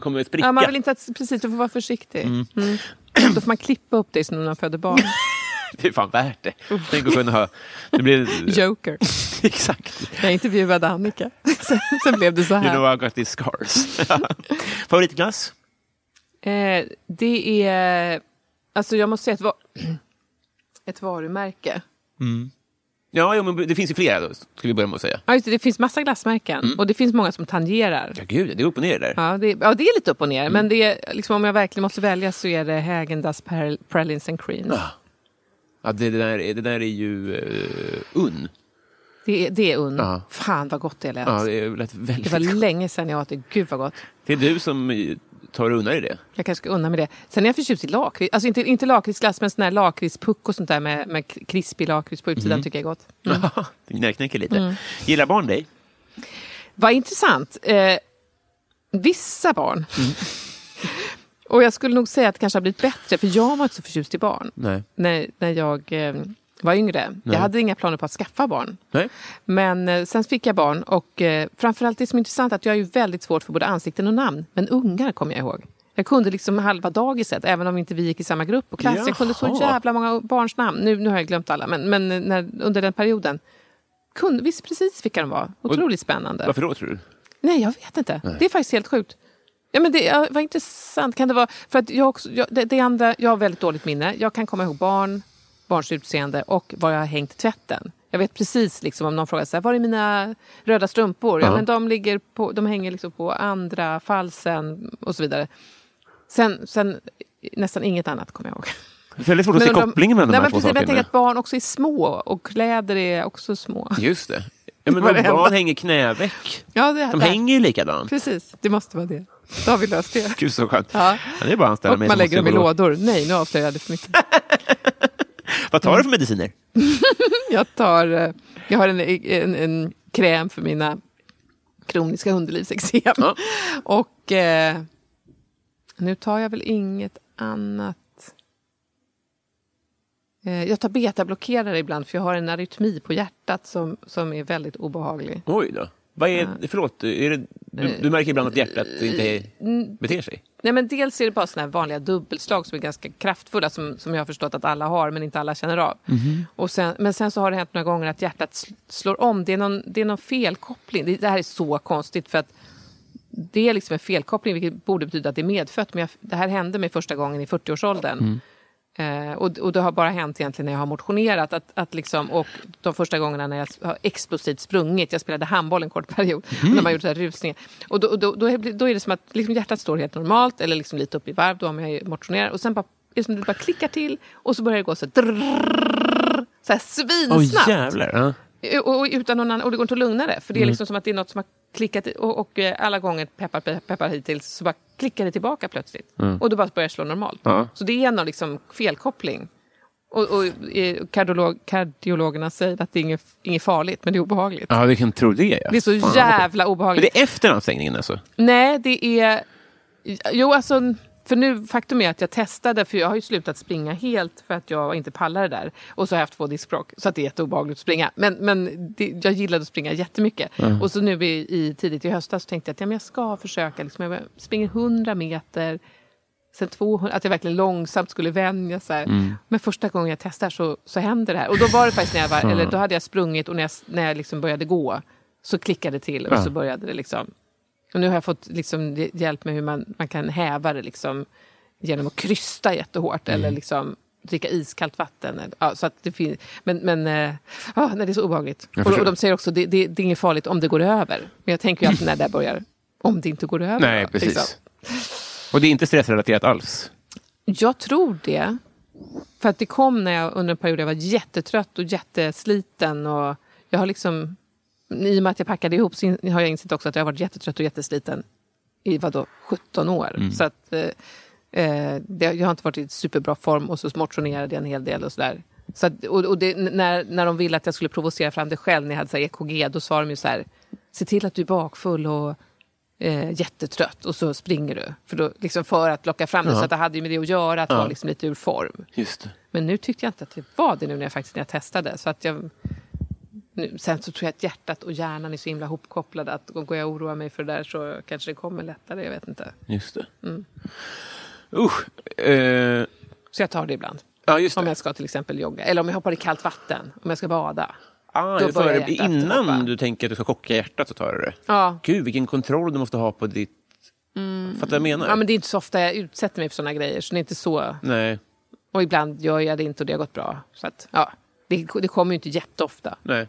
kommer spricka. Ja, man vill inte att... Precis, du får vara försiktig. Mm. Då får man klippa upp dig som när man föder barn. Det är fan värt det. Tänk att kunna ha... Det blir... Joker. Exakt. Jag intervjuade Annika. Sen, sen blev det så You här. know I got these scars. Favoritglass? Eh, det är... Alltså jag måste säga ett, va- ett varumärke. Ja, ja, men det finns ju flera då, vi börja med att säga. Ja, just det, det finns massa glassmärken. Och det finns många som tangerar. Ja, gud, det är upp och ner där. Ja, det, ja, det är lite upp och ner. Men det är, liksom, om jag verkligen måste välja så är det Häagen-Dazs Pralines and Cream. Ja, det, det, där, det där är ju uh, unn. Det, är- det är unn. Ja. Fan vad gott det lät. Ja, det lät väldigt det var gott. länge sedan jag åt det. Gud vad gott. Det är du som tar undan i det. Jag kanske ska unna mig det. Sen är jag förtjust i lakrits. Alltså inte, inte lakritsglass, men sån här lakritspuck och sånt där med, med krispig lakrits på utsidan Mm. tycker jag är gott. Det knäcker lite. Mm. Gillar barn dig? Vad intressant. Eh, vissa barn. Mm. och jag skulle nog säga att det kanske har blivit bättre, för jag var inte så förtjust i barn Nej. när, när jag eh, var yngre. Nej. Jag hade inga planer på att skaffa barn. Nej. Men eh, sen fick jag barn och eh, framförallt det som är intressant är att jag är ju väldigt svårt för både ansikten och namn. Men ungar kommer jag ihåg. Jag kunde liksom halva dagiset, även om inte vi gick i samma grupp och klass. Jag kunde så Jaha. jävla många barns namn. Nu, nu har jag glömt alla, men, men när, under den perioden kunde, visste precis vilka de var. Otroligt spännande. Varför då tror du? Nej, jag vet inte. Det är faktiskt helt sjukt. Ja, men det ja, vad intressant. Kan det vara, för att jag, också, jag, det, det andra, jag har väldigt dåligt minne. Jag kan komma ihåg barn, barns utseende och var jag har hängt tvätten. Jag vet precis liksom, om någon frågar så här, var är mina röda strumpor? Ja, Ja. men de, ligger på, de hänger liksom på andra falsen och så vidare. Sen, sen nästan inget annat kommer jag ihåg. Det är väldigt svårt att se de- kopplingen mellan Nej, de här men två precis, men Jag tänker sakerna. att barn också är små och kläder är också små. Just det. Ja, men det barn hänger knäveck. Ja, det, De där. hänger ju likadant. Precis, det måste vara det. Då har vi löst det. Gud så skönt. Ja. Ja, det är bara att anställa Och mig man lägger dem i lådor. Nej, nu avslöjade jag det för mycket. Vad tar du för mediciner? Jag, tar, eh, jag har en, en, en kräm för mina kroniska underlivseksem. Ja. Och eh, nu tar jag väl inget annat. Eh, jag tar betablockerare ibland för jag har en arytmi på hjärtat som, som är väldigt obehaglig. Oj då. Vad är, förlåt, är det, du, du märker ibland att hjärtat inte beter sig? Nej, men dels är det bara såna vanliga dubbelslag som är ganska kraftfulla som, som jag har förstått att alla har men inte alla känner av. Och sen, men sen så har det hänt några gånger att hjärtat sl- slår om. Det är någon, det är någon felkoppling. Det, det här är så konstigt för att det är liksom en felkoppling vilket borde betyda att det är medfött. Men jag, det här hände mig första gången i 40-årsåldern. Eh, och, och det har bara hänt egentligen när jag har motionerat. Att, att liksom, och de första gångerna när jag har explosivt sprungit. Jag spelade handboll en kort period. Och när man gjort så här rusningar. Och då, då, då, är, då är det som att liksom hjärtat står helt normalt. Eller liksom lite upp i varv då om jag motionerar. Och sen bara, är det som att det bara klickar till. Och så börjar det gå så, drrrr, så här svinsnabbt. jävlar. Ja. Och, och, utan någon annan, och det går inte att lugna det. För det är liksom som att det är något som har klickat och, och eh, alla gånger peppar, peppar, hittills så bara klickar det tillbaka plötsligt. Och då bara börjar slå normalt. Ja. Så det är någon liksom felkoppling. Och, och eh, kardiolog, kardiologerna säger att det är inget, inget farligt, men det är obehagligt. ja, vi kan tro det. Ja. Det är så Fan. jävla Men obehagligt. det är efter anstängningen alltså? Nej, det är... Jo, alltså... För nu, faktum är att jag testade, för jag har ju slutat springa helt för att jag inte pallar det där. Och så har jag haft två diskbråck, så att det är jätteobehagligt att springa. Men, men det, jag gillade att springa jättemycket. Och så nu i, i tidigt i höstas tänkte jag att ja, men jag ska försöka. Liksom, jag springer 100 meter, sen 200, att jag verkligen långsamt skulle vänja sig. Men första gången jag testar så, så händer det här. Och då var det faktiskt när jag var, eller då hade jag sprungit och när jag, när jag liksom började gå så klickade det till och Ja. så började det liksom och nu har jag fått liksom hj- hjälp med hur man, man kan häva det liksom, genom att krysta jättehårt Mm. eller liksom dricka iskallt vatten. Ja, så att det fin- men men ah, nej, det är så obehagligt. Och, och de säger också det, det, det är inget farligt om det går över. Men jag tänker ju alltid när det börjar, om det inte går över. Nej, då, precis. liksom. Och det är inte stressrelaterat alls? Jag tror det. För att det kom när jag under en period jag var jättetrött och jättesliten. Och jag har liksom, I och med att jag packade ihop så har jag insett också att jag har varit jättetrött och jättesliten i vadå, 17 år. Så att, eh, eh, det, jag har inte varit i superbra form och så motionerade jag en hel del och sådär. Så att, och, och det, när, när de ville att jag skulle provocera fram det själv när jag hade så EKG, då sa de ju så här, se till att du är bakfull och eh, jättetrött och så springer du. För, då, liksom för att locka fram det. Så att det hade ju med det att göra, att vara liksom lite ur form. Men nu tyckte jag inte att det var det nu när jag faktiskt när jag testade. Så att jag, nu, sen så tror jag att hjärtat och hjärnan är så himla hopkopplade att går jag och oroar mig för det där så kanske det kommer lättare. Jag vet inte. Just det. Mm. Usch. Eh, Så jag tar det ibland. ja, just Om det. jag ska till exempel jogga. Eller om jag hoppar i kallt vatten. Om jag ska bada. Ah, då börjar hjärtat innan hoppa. du tänker att du ska chocka hjärtat så tar du det. Ja. Gud, vilken kontroll du måste ha på ditt... Fattar du vad jag menar? ja, men det är inte så ofta jag utsätter mig för såna grejer. Så det är inte så. Nej, Och ibland gör jag det inte och det har gått bra. Så att, ja, det, det kommer ju inte jätteofta. nej.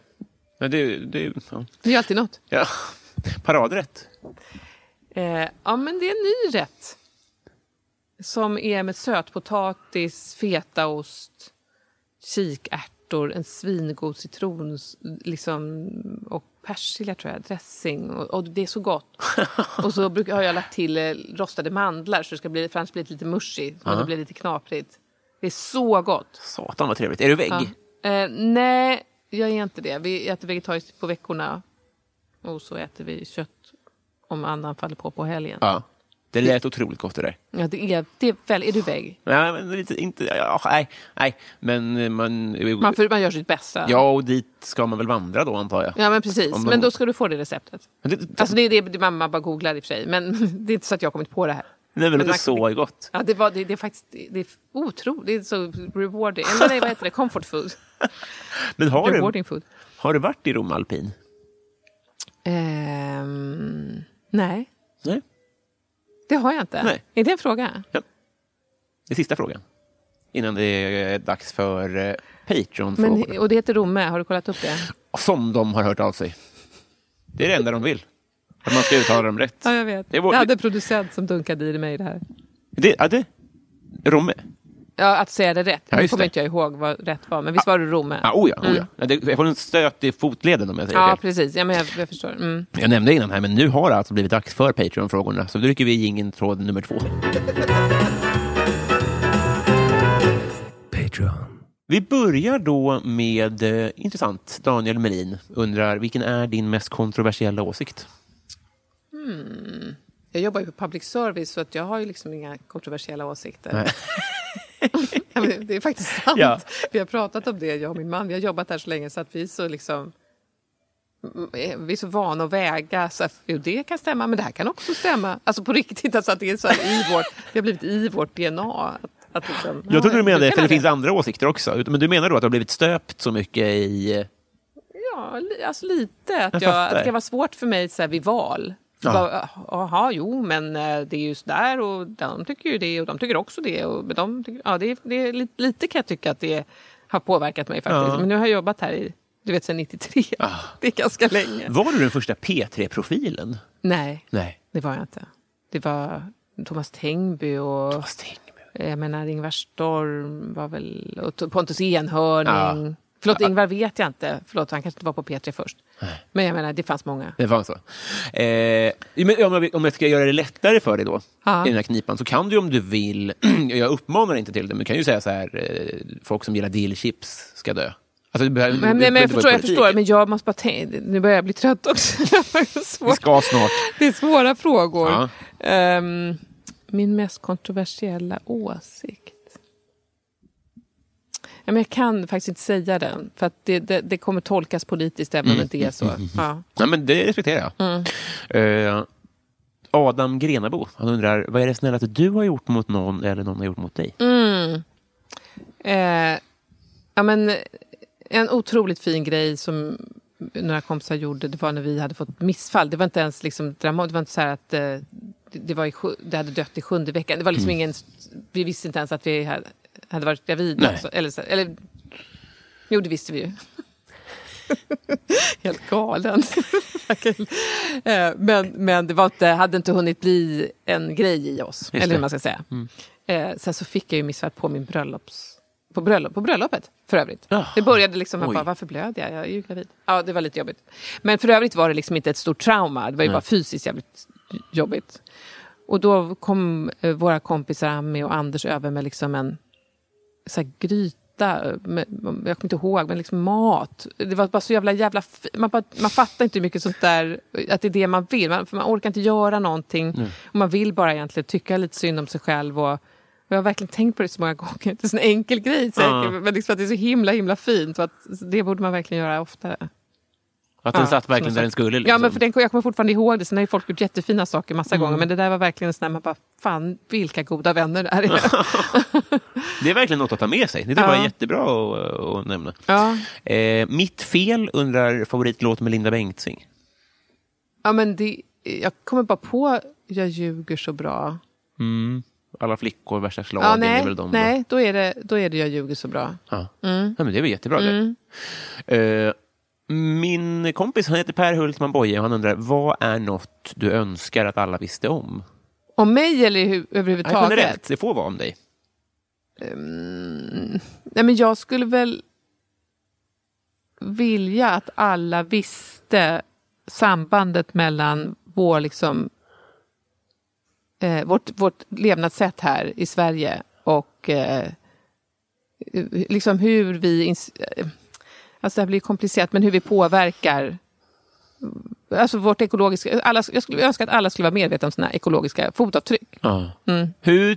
Men det, det, ja. Det är ju alltid något. ja. Paradrätt. Eh, ja, men det är en ny rätt. Som är med sötpotatis, fetaost, kikärtor ärtor, en svingod citron liksom, och persilja tror jag, dressing. Och, och det är så gott. och så brukar, har jag lagt till eh, rostade mandlar så det ska bli, för annars blir det lite mushy. Så det blir lite knaprigt. Det är så gott. Satan vad trevligt. Är du vägg? Ja. Eh, nej, jag är inte det. Vi äter vegetariskt på veckorna. Och så äter vi kött om annan faller på på helgen. Ja, Ja. Det lät otroligt gott det där. det är, det är väl, är du vägg? Nej, men lite, inte, ja, nej, nej, men eh, man... Man, för, man gör sitt bästa. Ja, och dit ska man väl vandra då antar jag. Ja, men precis. De- Men då ska du få det receptet. Men det, Alltså det är det, det mamma bara googlar i och för sig. Men det är inte så att jag har kommit på det här. Nej, men det låter så gott. Ja, det, var, det, det är faktiskt det är otroligt. Det är så rewarding. Eller nej, vad heter det? Comfort food. Men har du, Rewarding food. har du varit i Rom alpin? Ehm, nej, Nej. det har jag inte. Nej. Är det en fråga? Det är sista frågan. Innan det är dags för eh, Patreon-frågor. Och det heter Romme. Har du kollat upp det? Som de har hört av sig. Det är det enda de vill. Att man ska uttala dem rätt. Ja, jag vet. Det är vår- Jag hade en producent som dunkade i mig det här. Det, ja, det, Romme? Ja, att säga det rätt. Ja, nu kommer det. inte jag ihåg vad rätt var. Men visst var det Romme? Ja, oh ja, oh ja. Det- Jag får en stöt i fotleden om jag säger Ja, fel. precis. Ja, men jag, jag förstår. Mm. Jag nämnde innan här, men nu har det alltså blivit dags för Patreon-frågorna. Så då rycker vi in tråd nummer två. Patreon. Vi börjar då med, eh, intressant, Daniel Melin undrar, vilken är din mest kontroversiella åsikt? Jag jobbar ju på public service så att jag har ju liksom inga kontroversiella åsikter. Det är faktiskt sant. Ja. Vi har pratat om det, jag och min man. Vi har jobbat här så länge så att vi så liksom mm, vi är så vana att väga. Så att, jo, det kan stämma, men det här kan också stämma. Alltså på riktigt, alltså att det är så i vårt, det har blivit i vårt DNA. Att, att liksom, Jag trodde du menade, kan för det ha finns andra åsikter också, men du menar då att det har blivit stöpt så mycket i... Ja, alltså lite. Att, Jag jag, att det kan vara svårt för mig så här, vid val. För Ja. Jaha, jo, men eh, det är just där och de tycker ju det och de tycker också det. Och de tycker, ja, det, är, det är lite, lite kan jag tycka att det har påverkat mig faktiskt. Ja. Men nu har jag jobbat här i, du vet, sedan 93. Det är ganska länge. Var du den första P3-profilen? Nej, Nej. det var jag inte. Det var Thomas Tengby och Thomas Tengby. jag menar Ingvar Storm var väl, och Pontus Enhörning. Förlåt, Ingvar vet jag inte. Förlåt, han kanske inte var på P3 först. Men jag menar, det fanns många. Det var så. Eh, men om, jag, om jag ska göra det lättare för dig då, Ja. i den här knipan, så kan du om du vill, jag uppmanar inte till det, men du kan ju säga så här, eh, folk som gillar dillchips ska dö. Alltså, behöver, Men, du men, jag förstår, jag förstår. Men jag måste bara tänka, nu börjar jag bli trött också. Det ska snart. Det är svåra frågor. Ja. Ehm, min mest kontroversiella åsikt? Ja, men jag kan faktiskt inte säga den, för att det, det, det kommer tolkas politiskt även om det inte är så. Ja. Ja, men det respekterar jag. Mm. Eh, Adam Grenabo, han undrar, vad är det snällaste du har gjort mot någon eller någon har gjort mot dig? Mm. Eh, ja, men, en otroligt fin grej som några kompisar gjorde, det var när vi hade fått missfall. Det var inte ens liksom dramatiskt, det var inte så här att eh, det, var i, det hade dött i sjunde veckan. Det var liksom ingen, vi visste inte ens att vi hade, hade varit gravida. Nej. Också. Eller, så- eller, jo, det visste vi ju. Helt galen. Eh, men, men det var inte, hade inte hunnit bli en grej i oss. Just eller hur man ska säga. Eh, sen så fick jag ju missfall på min bröllops... På, bröllop, på bröllopet, för övrigt. Ja. Det började liksom, jag Oj. bara, varför blöder jag? Jag är ju gravid. Ja, det var lite jobbigt. Men för övrigt var det liksom inte ett stort trauma. Det var ju bara fysiskt jävligt jobbigt. Och då kom eh, våra kompisar Ami och Anders över med liksom en så här, gryta. Med, jag kommer inte ihåg, men liksom mat. Det var bara så jävla... jävla man, bara, man fattar inte hur mycket sånt där... Att det är det man vill. Man, man orkar inte göra någonting. Och man vill bara egentligen tycka lite synd om sig själv. Och, och jag har verkligen tänkt på det så många gånger. Det är en sån enkel grej säkert. Ja. Men liksom att det är så himla himla fint. Att det borde man verkligen göra oftare. Att den Ja, satt verkligen där den skulle? Liksom. Ja, men för den, jag kommer fortfarande ihåg det. Sen har ju folk gjort jättefina saker massa Mm. gånger. Men det där var verkligen sån där man bara, fan vilka goda vänner det här är. Det är verkligen något att ta med sig. Det är Ja. bara jättebra att, att nämna. ja. Eh, mitt fel undrar favoritlåt med Linda Bengtzing. ja, men det, jag kommer bara på Jag ljuger så bra. Mm. Alla flickor, värsta slagen Ja, är nej, väl de då? nej då, är det, då är det Jag ljuger så bra. Ja. Mm. Ja, men det är väl jättebra det. Eh, min kompis han heter Per Hultman Boye och han undrar vad är något du önskar att alla visste om? Om mig eller hu- Nej, överhuvudtaget? generellt, det får vara om dig. Nej, men jag skulle väl... vilja att alla visste sambandet mellan vår, liksom, eh, vårt, vårt levnadssätt här i Sverige och eh, liksom hur vi... ins- eh, Alltså det här blir komplicerat, men hur vi påverkar Alltså vårt ekologiska, alla, jag skulle önska att alla skulle vara medvetna om sina ekologiska fotavtryck. Ja. Mm. Hur...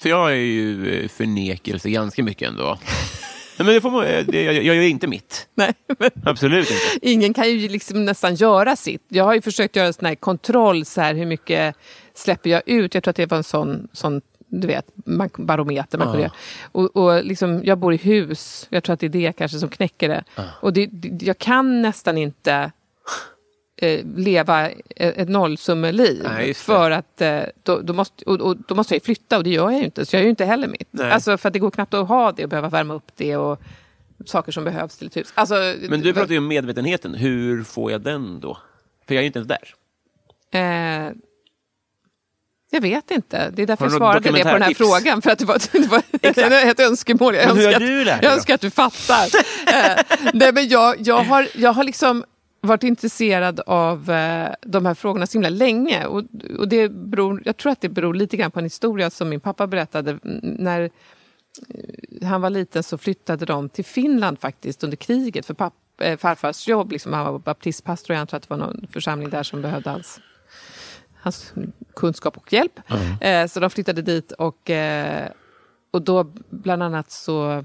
För jag är ju eh, förnekelse ganska mycket ändå. Nej, men det får man, eh, det, jag, jag gör inte mitt. Nej, men Absolut inte. ingen kan ju liksom nästan göra sitt. Jag har ju försökt göra en sån här kontroll, så här, hur mycket släpper jag ut? Jag tror att det var en sån, sån du vet, man- barometer man kunde göra. Och, och liksom, jag bor i hus, jag tror att det är det kanske som knäcker det. Och det, det, jag kan nästan inte eh, leva ett, ett nollsummeliv. Nej, för att eh, då, då, måste, och, och, då måste jag flytta och det gör jag ju inte. Så jag gör ju inte heller mitt. Nej. Alltså, för att det går knappt att ha det och behöva värma upp det. och saker som behövs till ett hus. Alltså, Men du pratar ju om medvetenheten. Hur får jag den då? För jag är ju inte ens där. Eh, jag vet inte. Det är därför jag svarade det på den här dokumentärtips? frågan. För att det var, det var ett önskemål. Jag önskar, du dig jag önskar att du fattar. eh, nej, men jag, jag, har, jag har liksom varit intresserad av eh, de här frågorna så himla länge. Och, och det beror, jag tror att det beror lite grann på en historia som min pappa berättade. När eh, han var liten så flyttade de till Finland faktiskt under kriget för papp, eh, farfars jobb. Liksom, han var baptistpastor och jag tror att det var någon församling där som behövde hans hans kunskap och hjälp. Eh, så de flyttade dit och, eh, och då bland annat så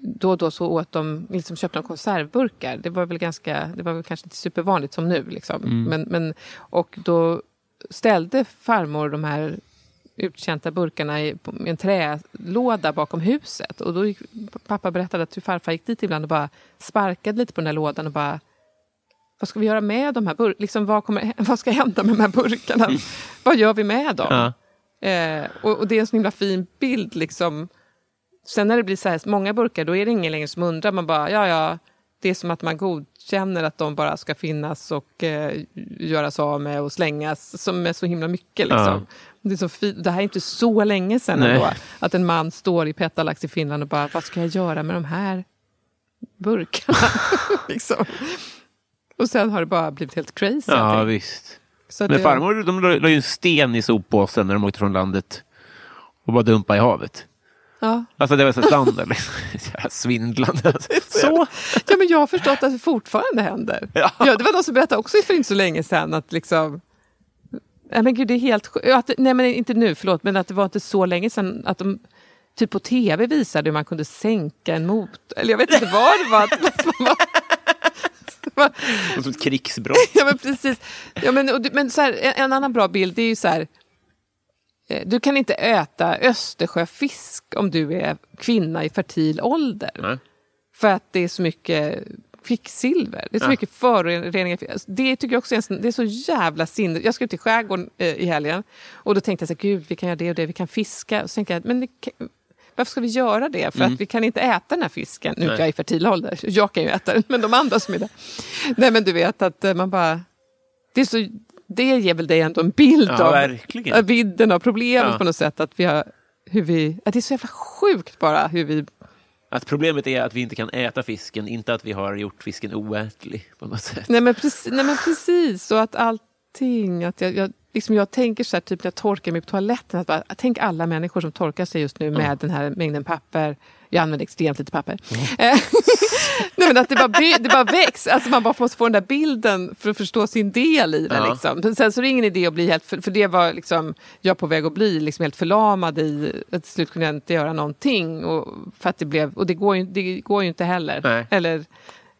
då och då så åt de, liksom köpte de konservburkar. Det var väl ganska, det var väl kanske inte supervanligt som nu. Liksom. Men, men, och då ställde farmor de här uttjänta burkarna i en trälåda bakom huset. Och då gick, pappa berättade att hur farfar gick dit ibland och bara sparkade lite på den här lådan och bara vad ska vi göra med de här burkarna? Liksom, vad, kommer, vad ska hända med de här burkarna? vad gör vi med dem? Ja. Eh, och, och det är en så himla fin bild. Liksom. Sen när det blir så här många burkar, då är det ingen längre som undrar. Man bara, ja, ja, det är som att man godkänner att de bara ska finnas och eh, göras av med och slängas, som är så himla mycket. Liksom. Det, är så det här är inte så länge sedan ändå, att en man står i Petalax i Finland och bara, vad ska jag göra med de här burkarna? liksom. Och sen har det bara blivit helt crazy. Ja, visst. Så Men det- farmor de la ju en sten i soppåsen när de åkte från landet och bara dumpade i havet. Ja. Alltså det var så standard. Liksom. Svindlande. Så. Ja, men jag har förstått att det fortfarande händer. Ja. Ja. det var någon som berättade också för inte så länge sedan att liksom... Nej men gud, det är helt. Att, nej men inte nu, förlåt, men att det var inte så länge sedan att de typ på tv visade hur man kunde sänka en motor. Eller jag vet inte vad det var. Som ett krigsbrott. ja men precis. Ja, men, och, men så här, en, en annan bra bild det är ju så här. eh, Du kan inte äta Östersjöfisk om du är kvinna i fertil ålder. Nej. För att det är så mycket kvicksilver. Det är så Ja. mycket föroreningar. Det tycker jag också är, en, det är så jävla sinne. Jag ut i skärgården eh, i helgen och då tänkte jag så här, gud vi kan göra det och det, vi kan fiska. Och så tänkte jag, men det, varför ska vi göra det? För att vi kan inte äta den här fisken. Nu är jag i fertil ålder, jag kan ju äta den, men de andra som är där. Nej men du vet att eh, man bara... Det, är så, det ger väl dig ändå en bild Ja, av verkligen. av vidden av problemet Ja. på något sätt. Att vi har, hur vi, att det är så jävla sjukt bara hur vi Att problemet är att vi inte kan äta fisken, inte att vi har gjort fisken oätlig på något sätt. Nej men, precis, nej men precis, och att allting... Att jag, jag, liksom jag tänker så här, typ när jag torkar mig på toaletten, att bara, tänk alla människor som torkar sig just nu med den här mängden papper. Jag använder extremt lite papper. Eh, nej men att det bara, by, det bara väcks, alltså man bara måste få den där bilden för att förstå sin del i det. Ja. Liksom. Men sen så är det ingen idé att bli helt, för, för det var liksom, jag på väg att bli liksom helt förlamad i, att till slut kunde jag inte göra någonting. Och, för att det, blev, och det, går ju, det går ju inte heller. Nej. Eller,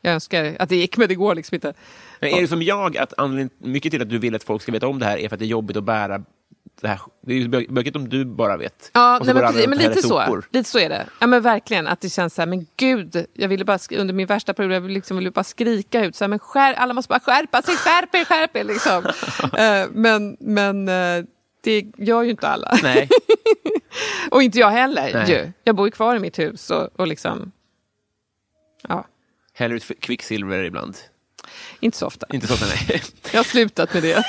jag önskar att det gick, men det går liksom inte. Men är det som jag, att anledningen, mycket till att du vill att folk ska veta om det här är för att det är jobbigt att bära det här. Det är ju bö- bökigt om du bara vet. Ja, nej, men, precis, men lite så. lite så är det. Ja, men verkligen, att det känns så här, men gud, jag ville bara, under min värsta period, jag ville liksom, ville bara skrika ut, så här, men skär, alla måste bara skärpa sig, skärp er, skärp er, liksom. Eh, men men eh, det gör ju inte alla. Nej. Och inte jag heller. Nej. Ju. Jag bor ju kvar i mitt hus och, och liksom, ja, Häller ut kvicksilver ibland. Inte så ofta. Inte så, nej. Jag har slutat med det.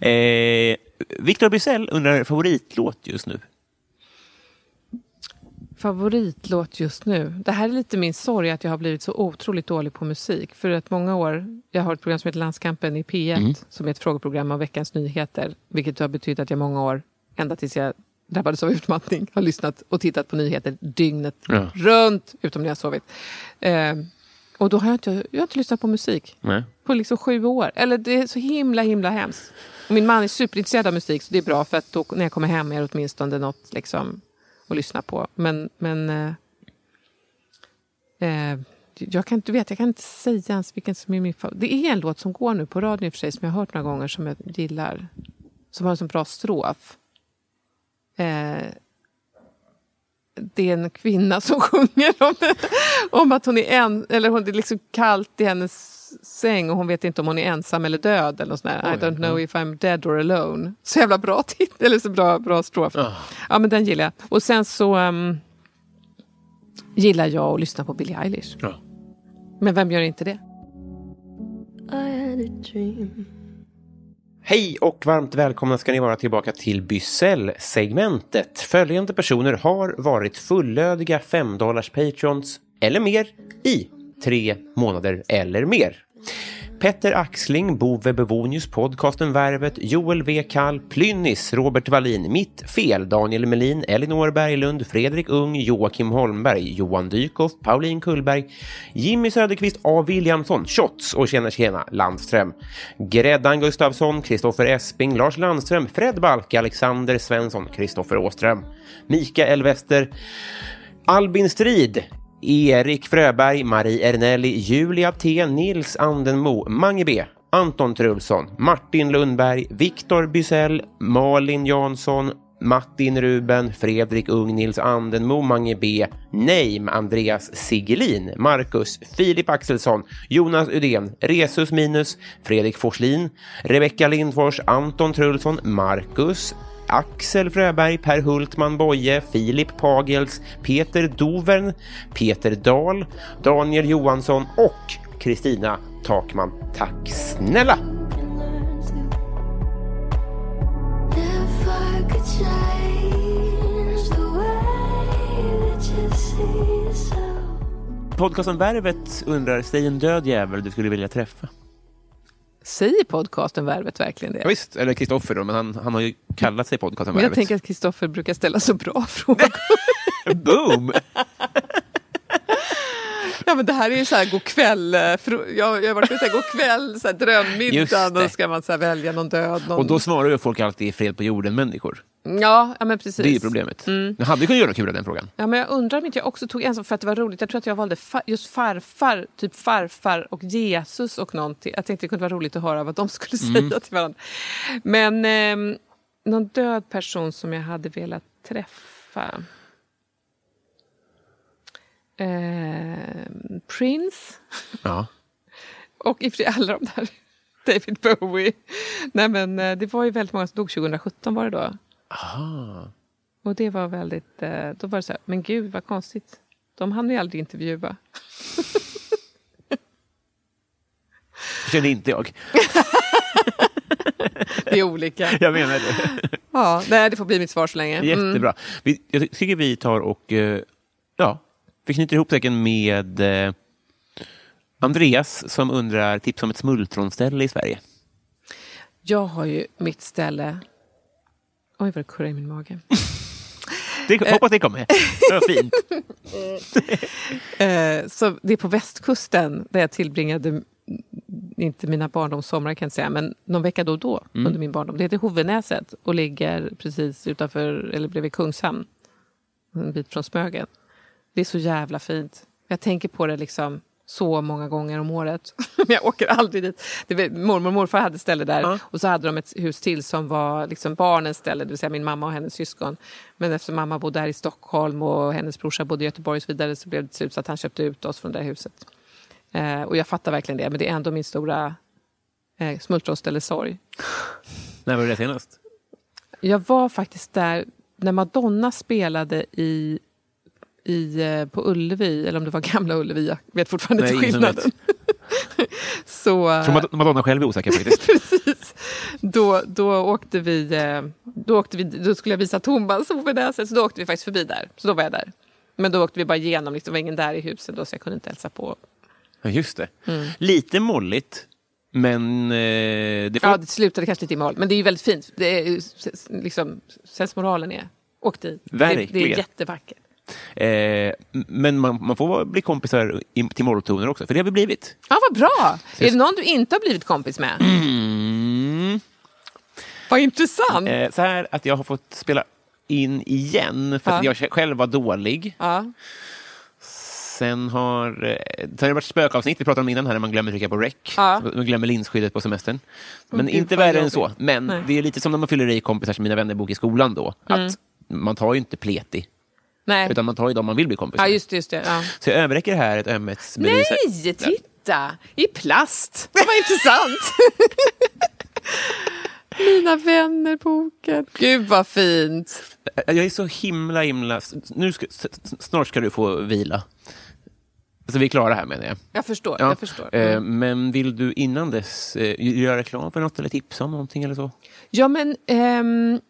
eh, Victor Bysell undrar favoritlåt just nu. favoritlåt just nu. Det här är lite min sorg att jag har blivit så otroligt dålig på musik. För ett många år, jag har ett program som heter Landskampen i P1 Mm. som är ett frågeprogram om veckans nyheter. Vilket har betytt att jag många år, ända tills jag drabbades av utmattning, har lyssnat och tittat på nyheter dygnet Ja. runt, utom när jag har sovit. Eh, och då har jag inte, jag har inte lyssnat på musik Nej. på liksom sju år. Eller det är så himla himla hemskt. Och min man är superintresserad av musik så det är bra för att då när jag kommer hem är det åtminstone något liksom, att lyssna på. Men, men eh, eh, jag kan inte vet, jag kan inte säga ens vilken som är min favorit. Det är en låt som går nu på radion i och för sig som jag har hört några gånger som jag gillar. Som har en så bra strof. Eh, det är en kvinna som sjunger om, om att hon är en, eller hon, det är liksom kallt i hennes säng och hon vet inte om hon är ensam eller död. Eller något sånt där. I don't know if I'm dead or alone. Så jävla bra titel, eller så bra, bra strof. Ja men den gillar jag. Och sen så ehm, gillar jag att lyssna på Billie Eilish. Ja. Men vem gör inte det? Hej och varmt välkomna ska ni vara tillbaka till Byzell-segmentet. Följande personer har varit fullödiga 5 patrons eller mer i tre månader eller mer. Petter Axling, Bove Bevonius, podcasten Värvet, Joel W. Kall, Plynnis, Robert Wallin, Mitt Fel, Daniel Melin, Elinor Berglund, Fredrik Ung, Joakim Holmberg, Johan Dykhoff, Pauline Kullberg, Jimmy Söderqvist, A. Williamson, Shots och Tjena Tjena Landström, Gräddan Gustafsson, Kristoffer Esping, Lars Landström, Fred Balke, Alexander Svensson, Kristoffer Åström, Mikael Wester, Albin Strid, Erik Fröberg, Marie Ernelli, Julia T, Nils Andenmo, Mange B, Anton Trulsson, Martin Lundberg, Viktor Bysell, Malin Jansson, Martin Ruben, Fredrik Ung, Nils Andenmo, Mange B, Neim, Andreas Sigelin, Marcus, Filip Axelsson, Jonas Udén, Resus Minus, Fredrik Forslin, Rebecka Lindfors, Anton Trulsson, Marcus, Axel Fröberg, Per Hultman Boye, Filip Pagels, Peter Dovern, Peter Dahl, Daniel Johansson och Kristina Takman. Tack snälla! Podcasten Värvet undrar, säg en död jävel du skulle vilja träffa. Säger podcasten Värvet verkligen det? Ja, visst, eller Kristoffer då, men han, han har ju kallat sig podcasten Men jag Värvet. tänker att Kristoffer brukar ställa så bra frågor. Boom! Ja, men det här är ju så här kväll, eh, jag, jag varit på god kväll, så här drömmiddag, då ska man så välja någon död. Någon... Och då svarar ju folk alltid i fred på jorden-människor. ja, ja, men precis. Det är problemet. Jag hade kunnat göra kul av den frågan. Ja, men jag undrar om inte jag också tog en som för att det var roligt. Jag tror att jag valde fa- just farfar, typ farfar och Jesus och någonting. Jag tänkte det kunde vara roligt att höra vad de skulle säga till varandra. Men ehm, någon död person som jag hade velat träffa. Ehm, Prince. Ja. Och i alla de där. David Bowie. Nej men eh, det var ju väldigt många som dog 2017 var det då. Och det var väldigt, eh, då var det så här, men gud vad konstigt. De hann vi aldrig intervjua. Det kände inte jag. Det är olika. Jag menar det. Ja, nej, det får bli mitt svar så länge. Mm. Jättebra. Vi, jag tycker vi tar och eh, ja, vi knyter ihop säcken med eh, Andreas som undrar tips om ett smultronställe i Sverige. Jag har ju mitt ställe... Oj, vad det kurrar i min mage. Det, hoppas det kommer. Det var fint. Eh, så det är på västkusten där jag tillbringade, mm, inte mina barndomssomrar kan jag säga, men någon vecka då och då under min barndom. Det heter Hovenäset och ligger precis utanför, eller bredvid Kungshamn. En bit från Smögen. Det är så jävla fint. Jag tänker på det liksom så många gånger om året. Men jag åker aldrig dit. Var, mormor och morfar hade ställe där och så hade de ett hus till som var liksom barnens ställe, det vill säga min mamma och hennes syskon. Men eftersom mamma bodde här i Stockholm och hennes brorsa bodde i Göteborg och så vidare så blev det till slut så att han köpte ut oss från det där huset. Eh, och jag fattar verkligen det, men det är ändå min stora eh, smultronställe sorg. När var det senast? Jag var faktiskt där när Madonna spelade i, i, eh, på Ullevi, eller om det var Gamla Ullevi, jag vet fortfarande Nej, inte skillnaden. Så, Mad- Madonna själv är osäker faktiskt. precis. Då, då åkte vi, eh, då, åkte vi, då skulle jag visa Thomas sättet, så då åkte vi faktiskt förbi där. Så då var jag där. Men då åkte vi bara igenom, liksom, det var ingen där i huset då så jag kunde inte hälsa på. Ja, just det. Mm. Lite molligt, men eh, det får... Ja, det slutade kanske lite i mål, men det är ju väldigt fint. Det är, liksom, sensmoralen är, åk dit. Det, det är jättevackert. Eh, men man, man får bli kompisar in, till molltoner också, för det har vi blivit. Ja, vad bra! Är det någon du inte har blivit kompis med? Mm. Vad intressant! Eh, så här att jag har fått spela in igen för att Ja. jag själv var dålig. Ja. Sen har eh, det har det varit spökavsnitt vi pratade om innan här när man glömmer trycka på rec. Ja. Man glömmer linsskyddet på semestern. Men gud, inte värre än så. Men Nej. det är lite som när man fyller i kompisar som mina vänner bok i skolan då. Mm. Att man tar ju inte pleti, Nej. utan man tar ju de man vill bli kompis Ja, med. just det. Just det. Ja. Så jag överräcker här ett ömhetsbevis. Nej, titta! I plast. Det var intressant. Mina vänner-boken. Gud vad fint. Jag är så himla, himla... Nu ska, snart ska du få vila. Alltså vi är klara här menar jag. Jag förstår. Ja, Jag förstår. eh, Mm. Men vill du innan dess eh, göra reklam för något eller tipsa om någonting eller så? Ja, men ehm,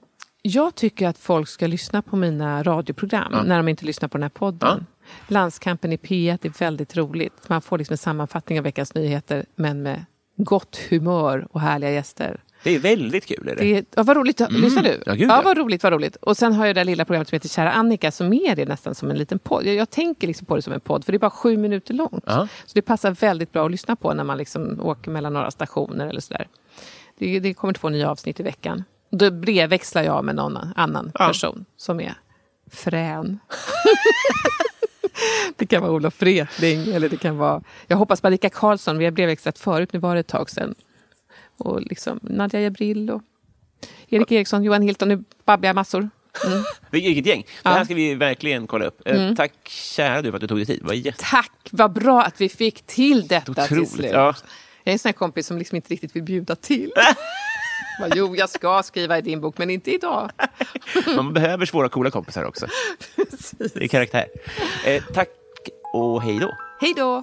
jag tycker att folk ska lyssna på mina radioprogram när de inte lyssnar på den här podden. Landskampen i P1 är väldigt roligt. Man får liksom en sammanfattning av veckans nyheter men med gott humör och härliga gäster. Det är väldigt kul. Är det? Det är, ja, vad roligt. Lyssnar du? Ja, gud, ja, ja. vad roligt, vad roligt. Och sen har jag det lilla programmet som heter Kära Annika som är nästan som en liten podd. Jag, jag tänker liksom på det som en podd för det är bara sju minuter långt. Ja. Så det passar väldigt bra att lyssna på när man liksom åker mellan några stationer eller sådär. Det, det kommer två nya avsnitt i veckan. Då brevväxlar jag med någon annan Ja. person som är frän. det kan vara Olof Wretling eller det kan vara... Jag hoppas Marika Karlsson, vi har brevväxlat förut, nu var det ett tag sedan. Och liksom Nadja Jabril och Erik Eriksson, Johan Hilton, nu babblar jag massor. Mm. Vilket gäng. Det här ska vi verkligen kolla upp. Eh, Tack kära du för att du tog dig tid. Var. Tack, vad bra att vi fick till detta till Otroligt, slut. ja. Jag är en sån här kompis som liksom inte riktigt vill bjuda till. Jo, jag ska skriva i din bok, men inte idag. Man behöver svåra, coola kompisar också. Det är karaktär. Eh, tack och hej då. Hej då!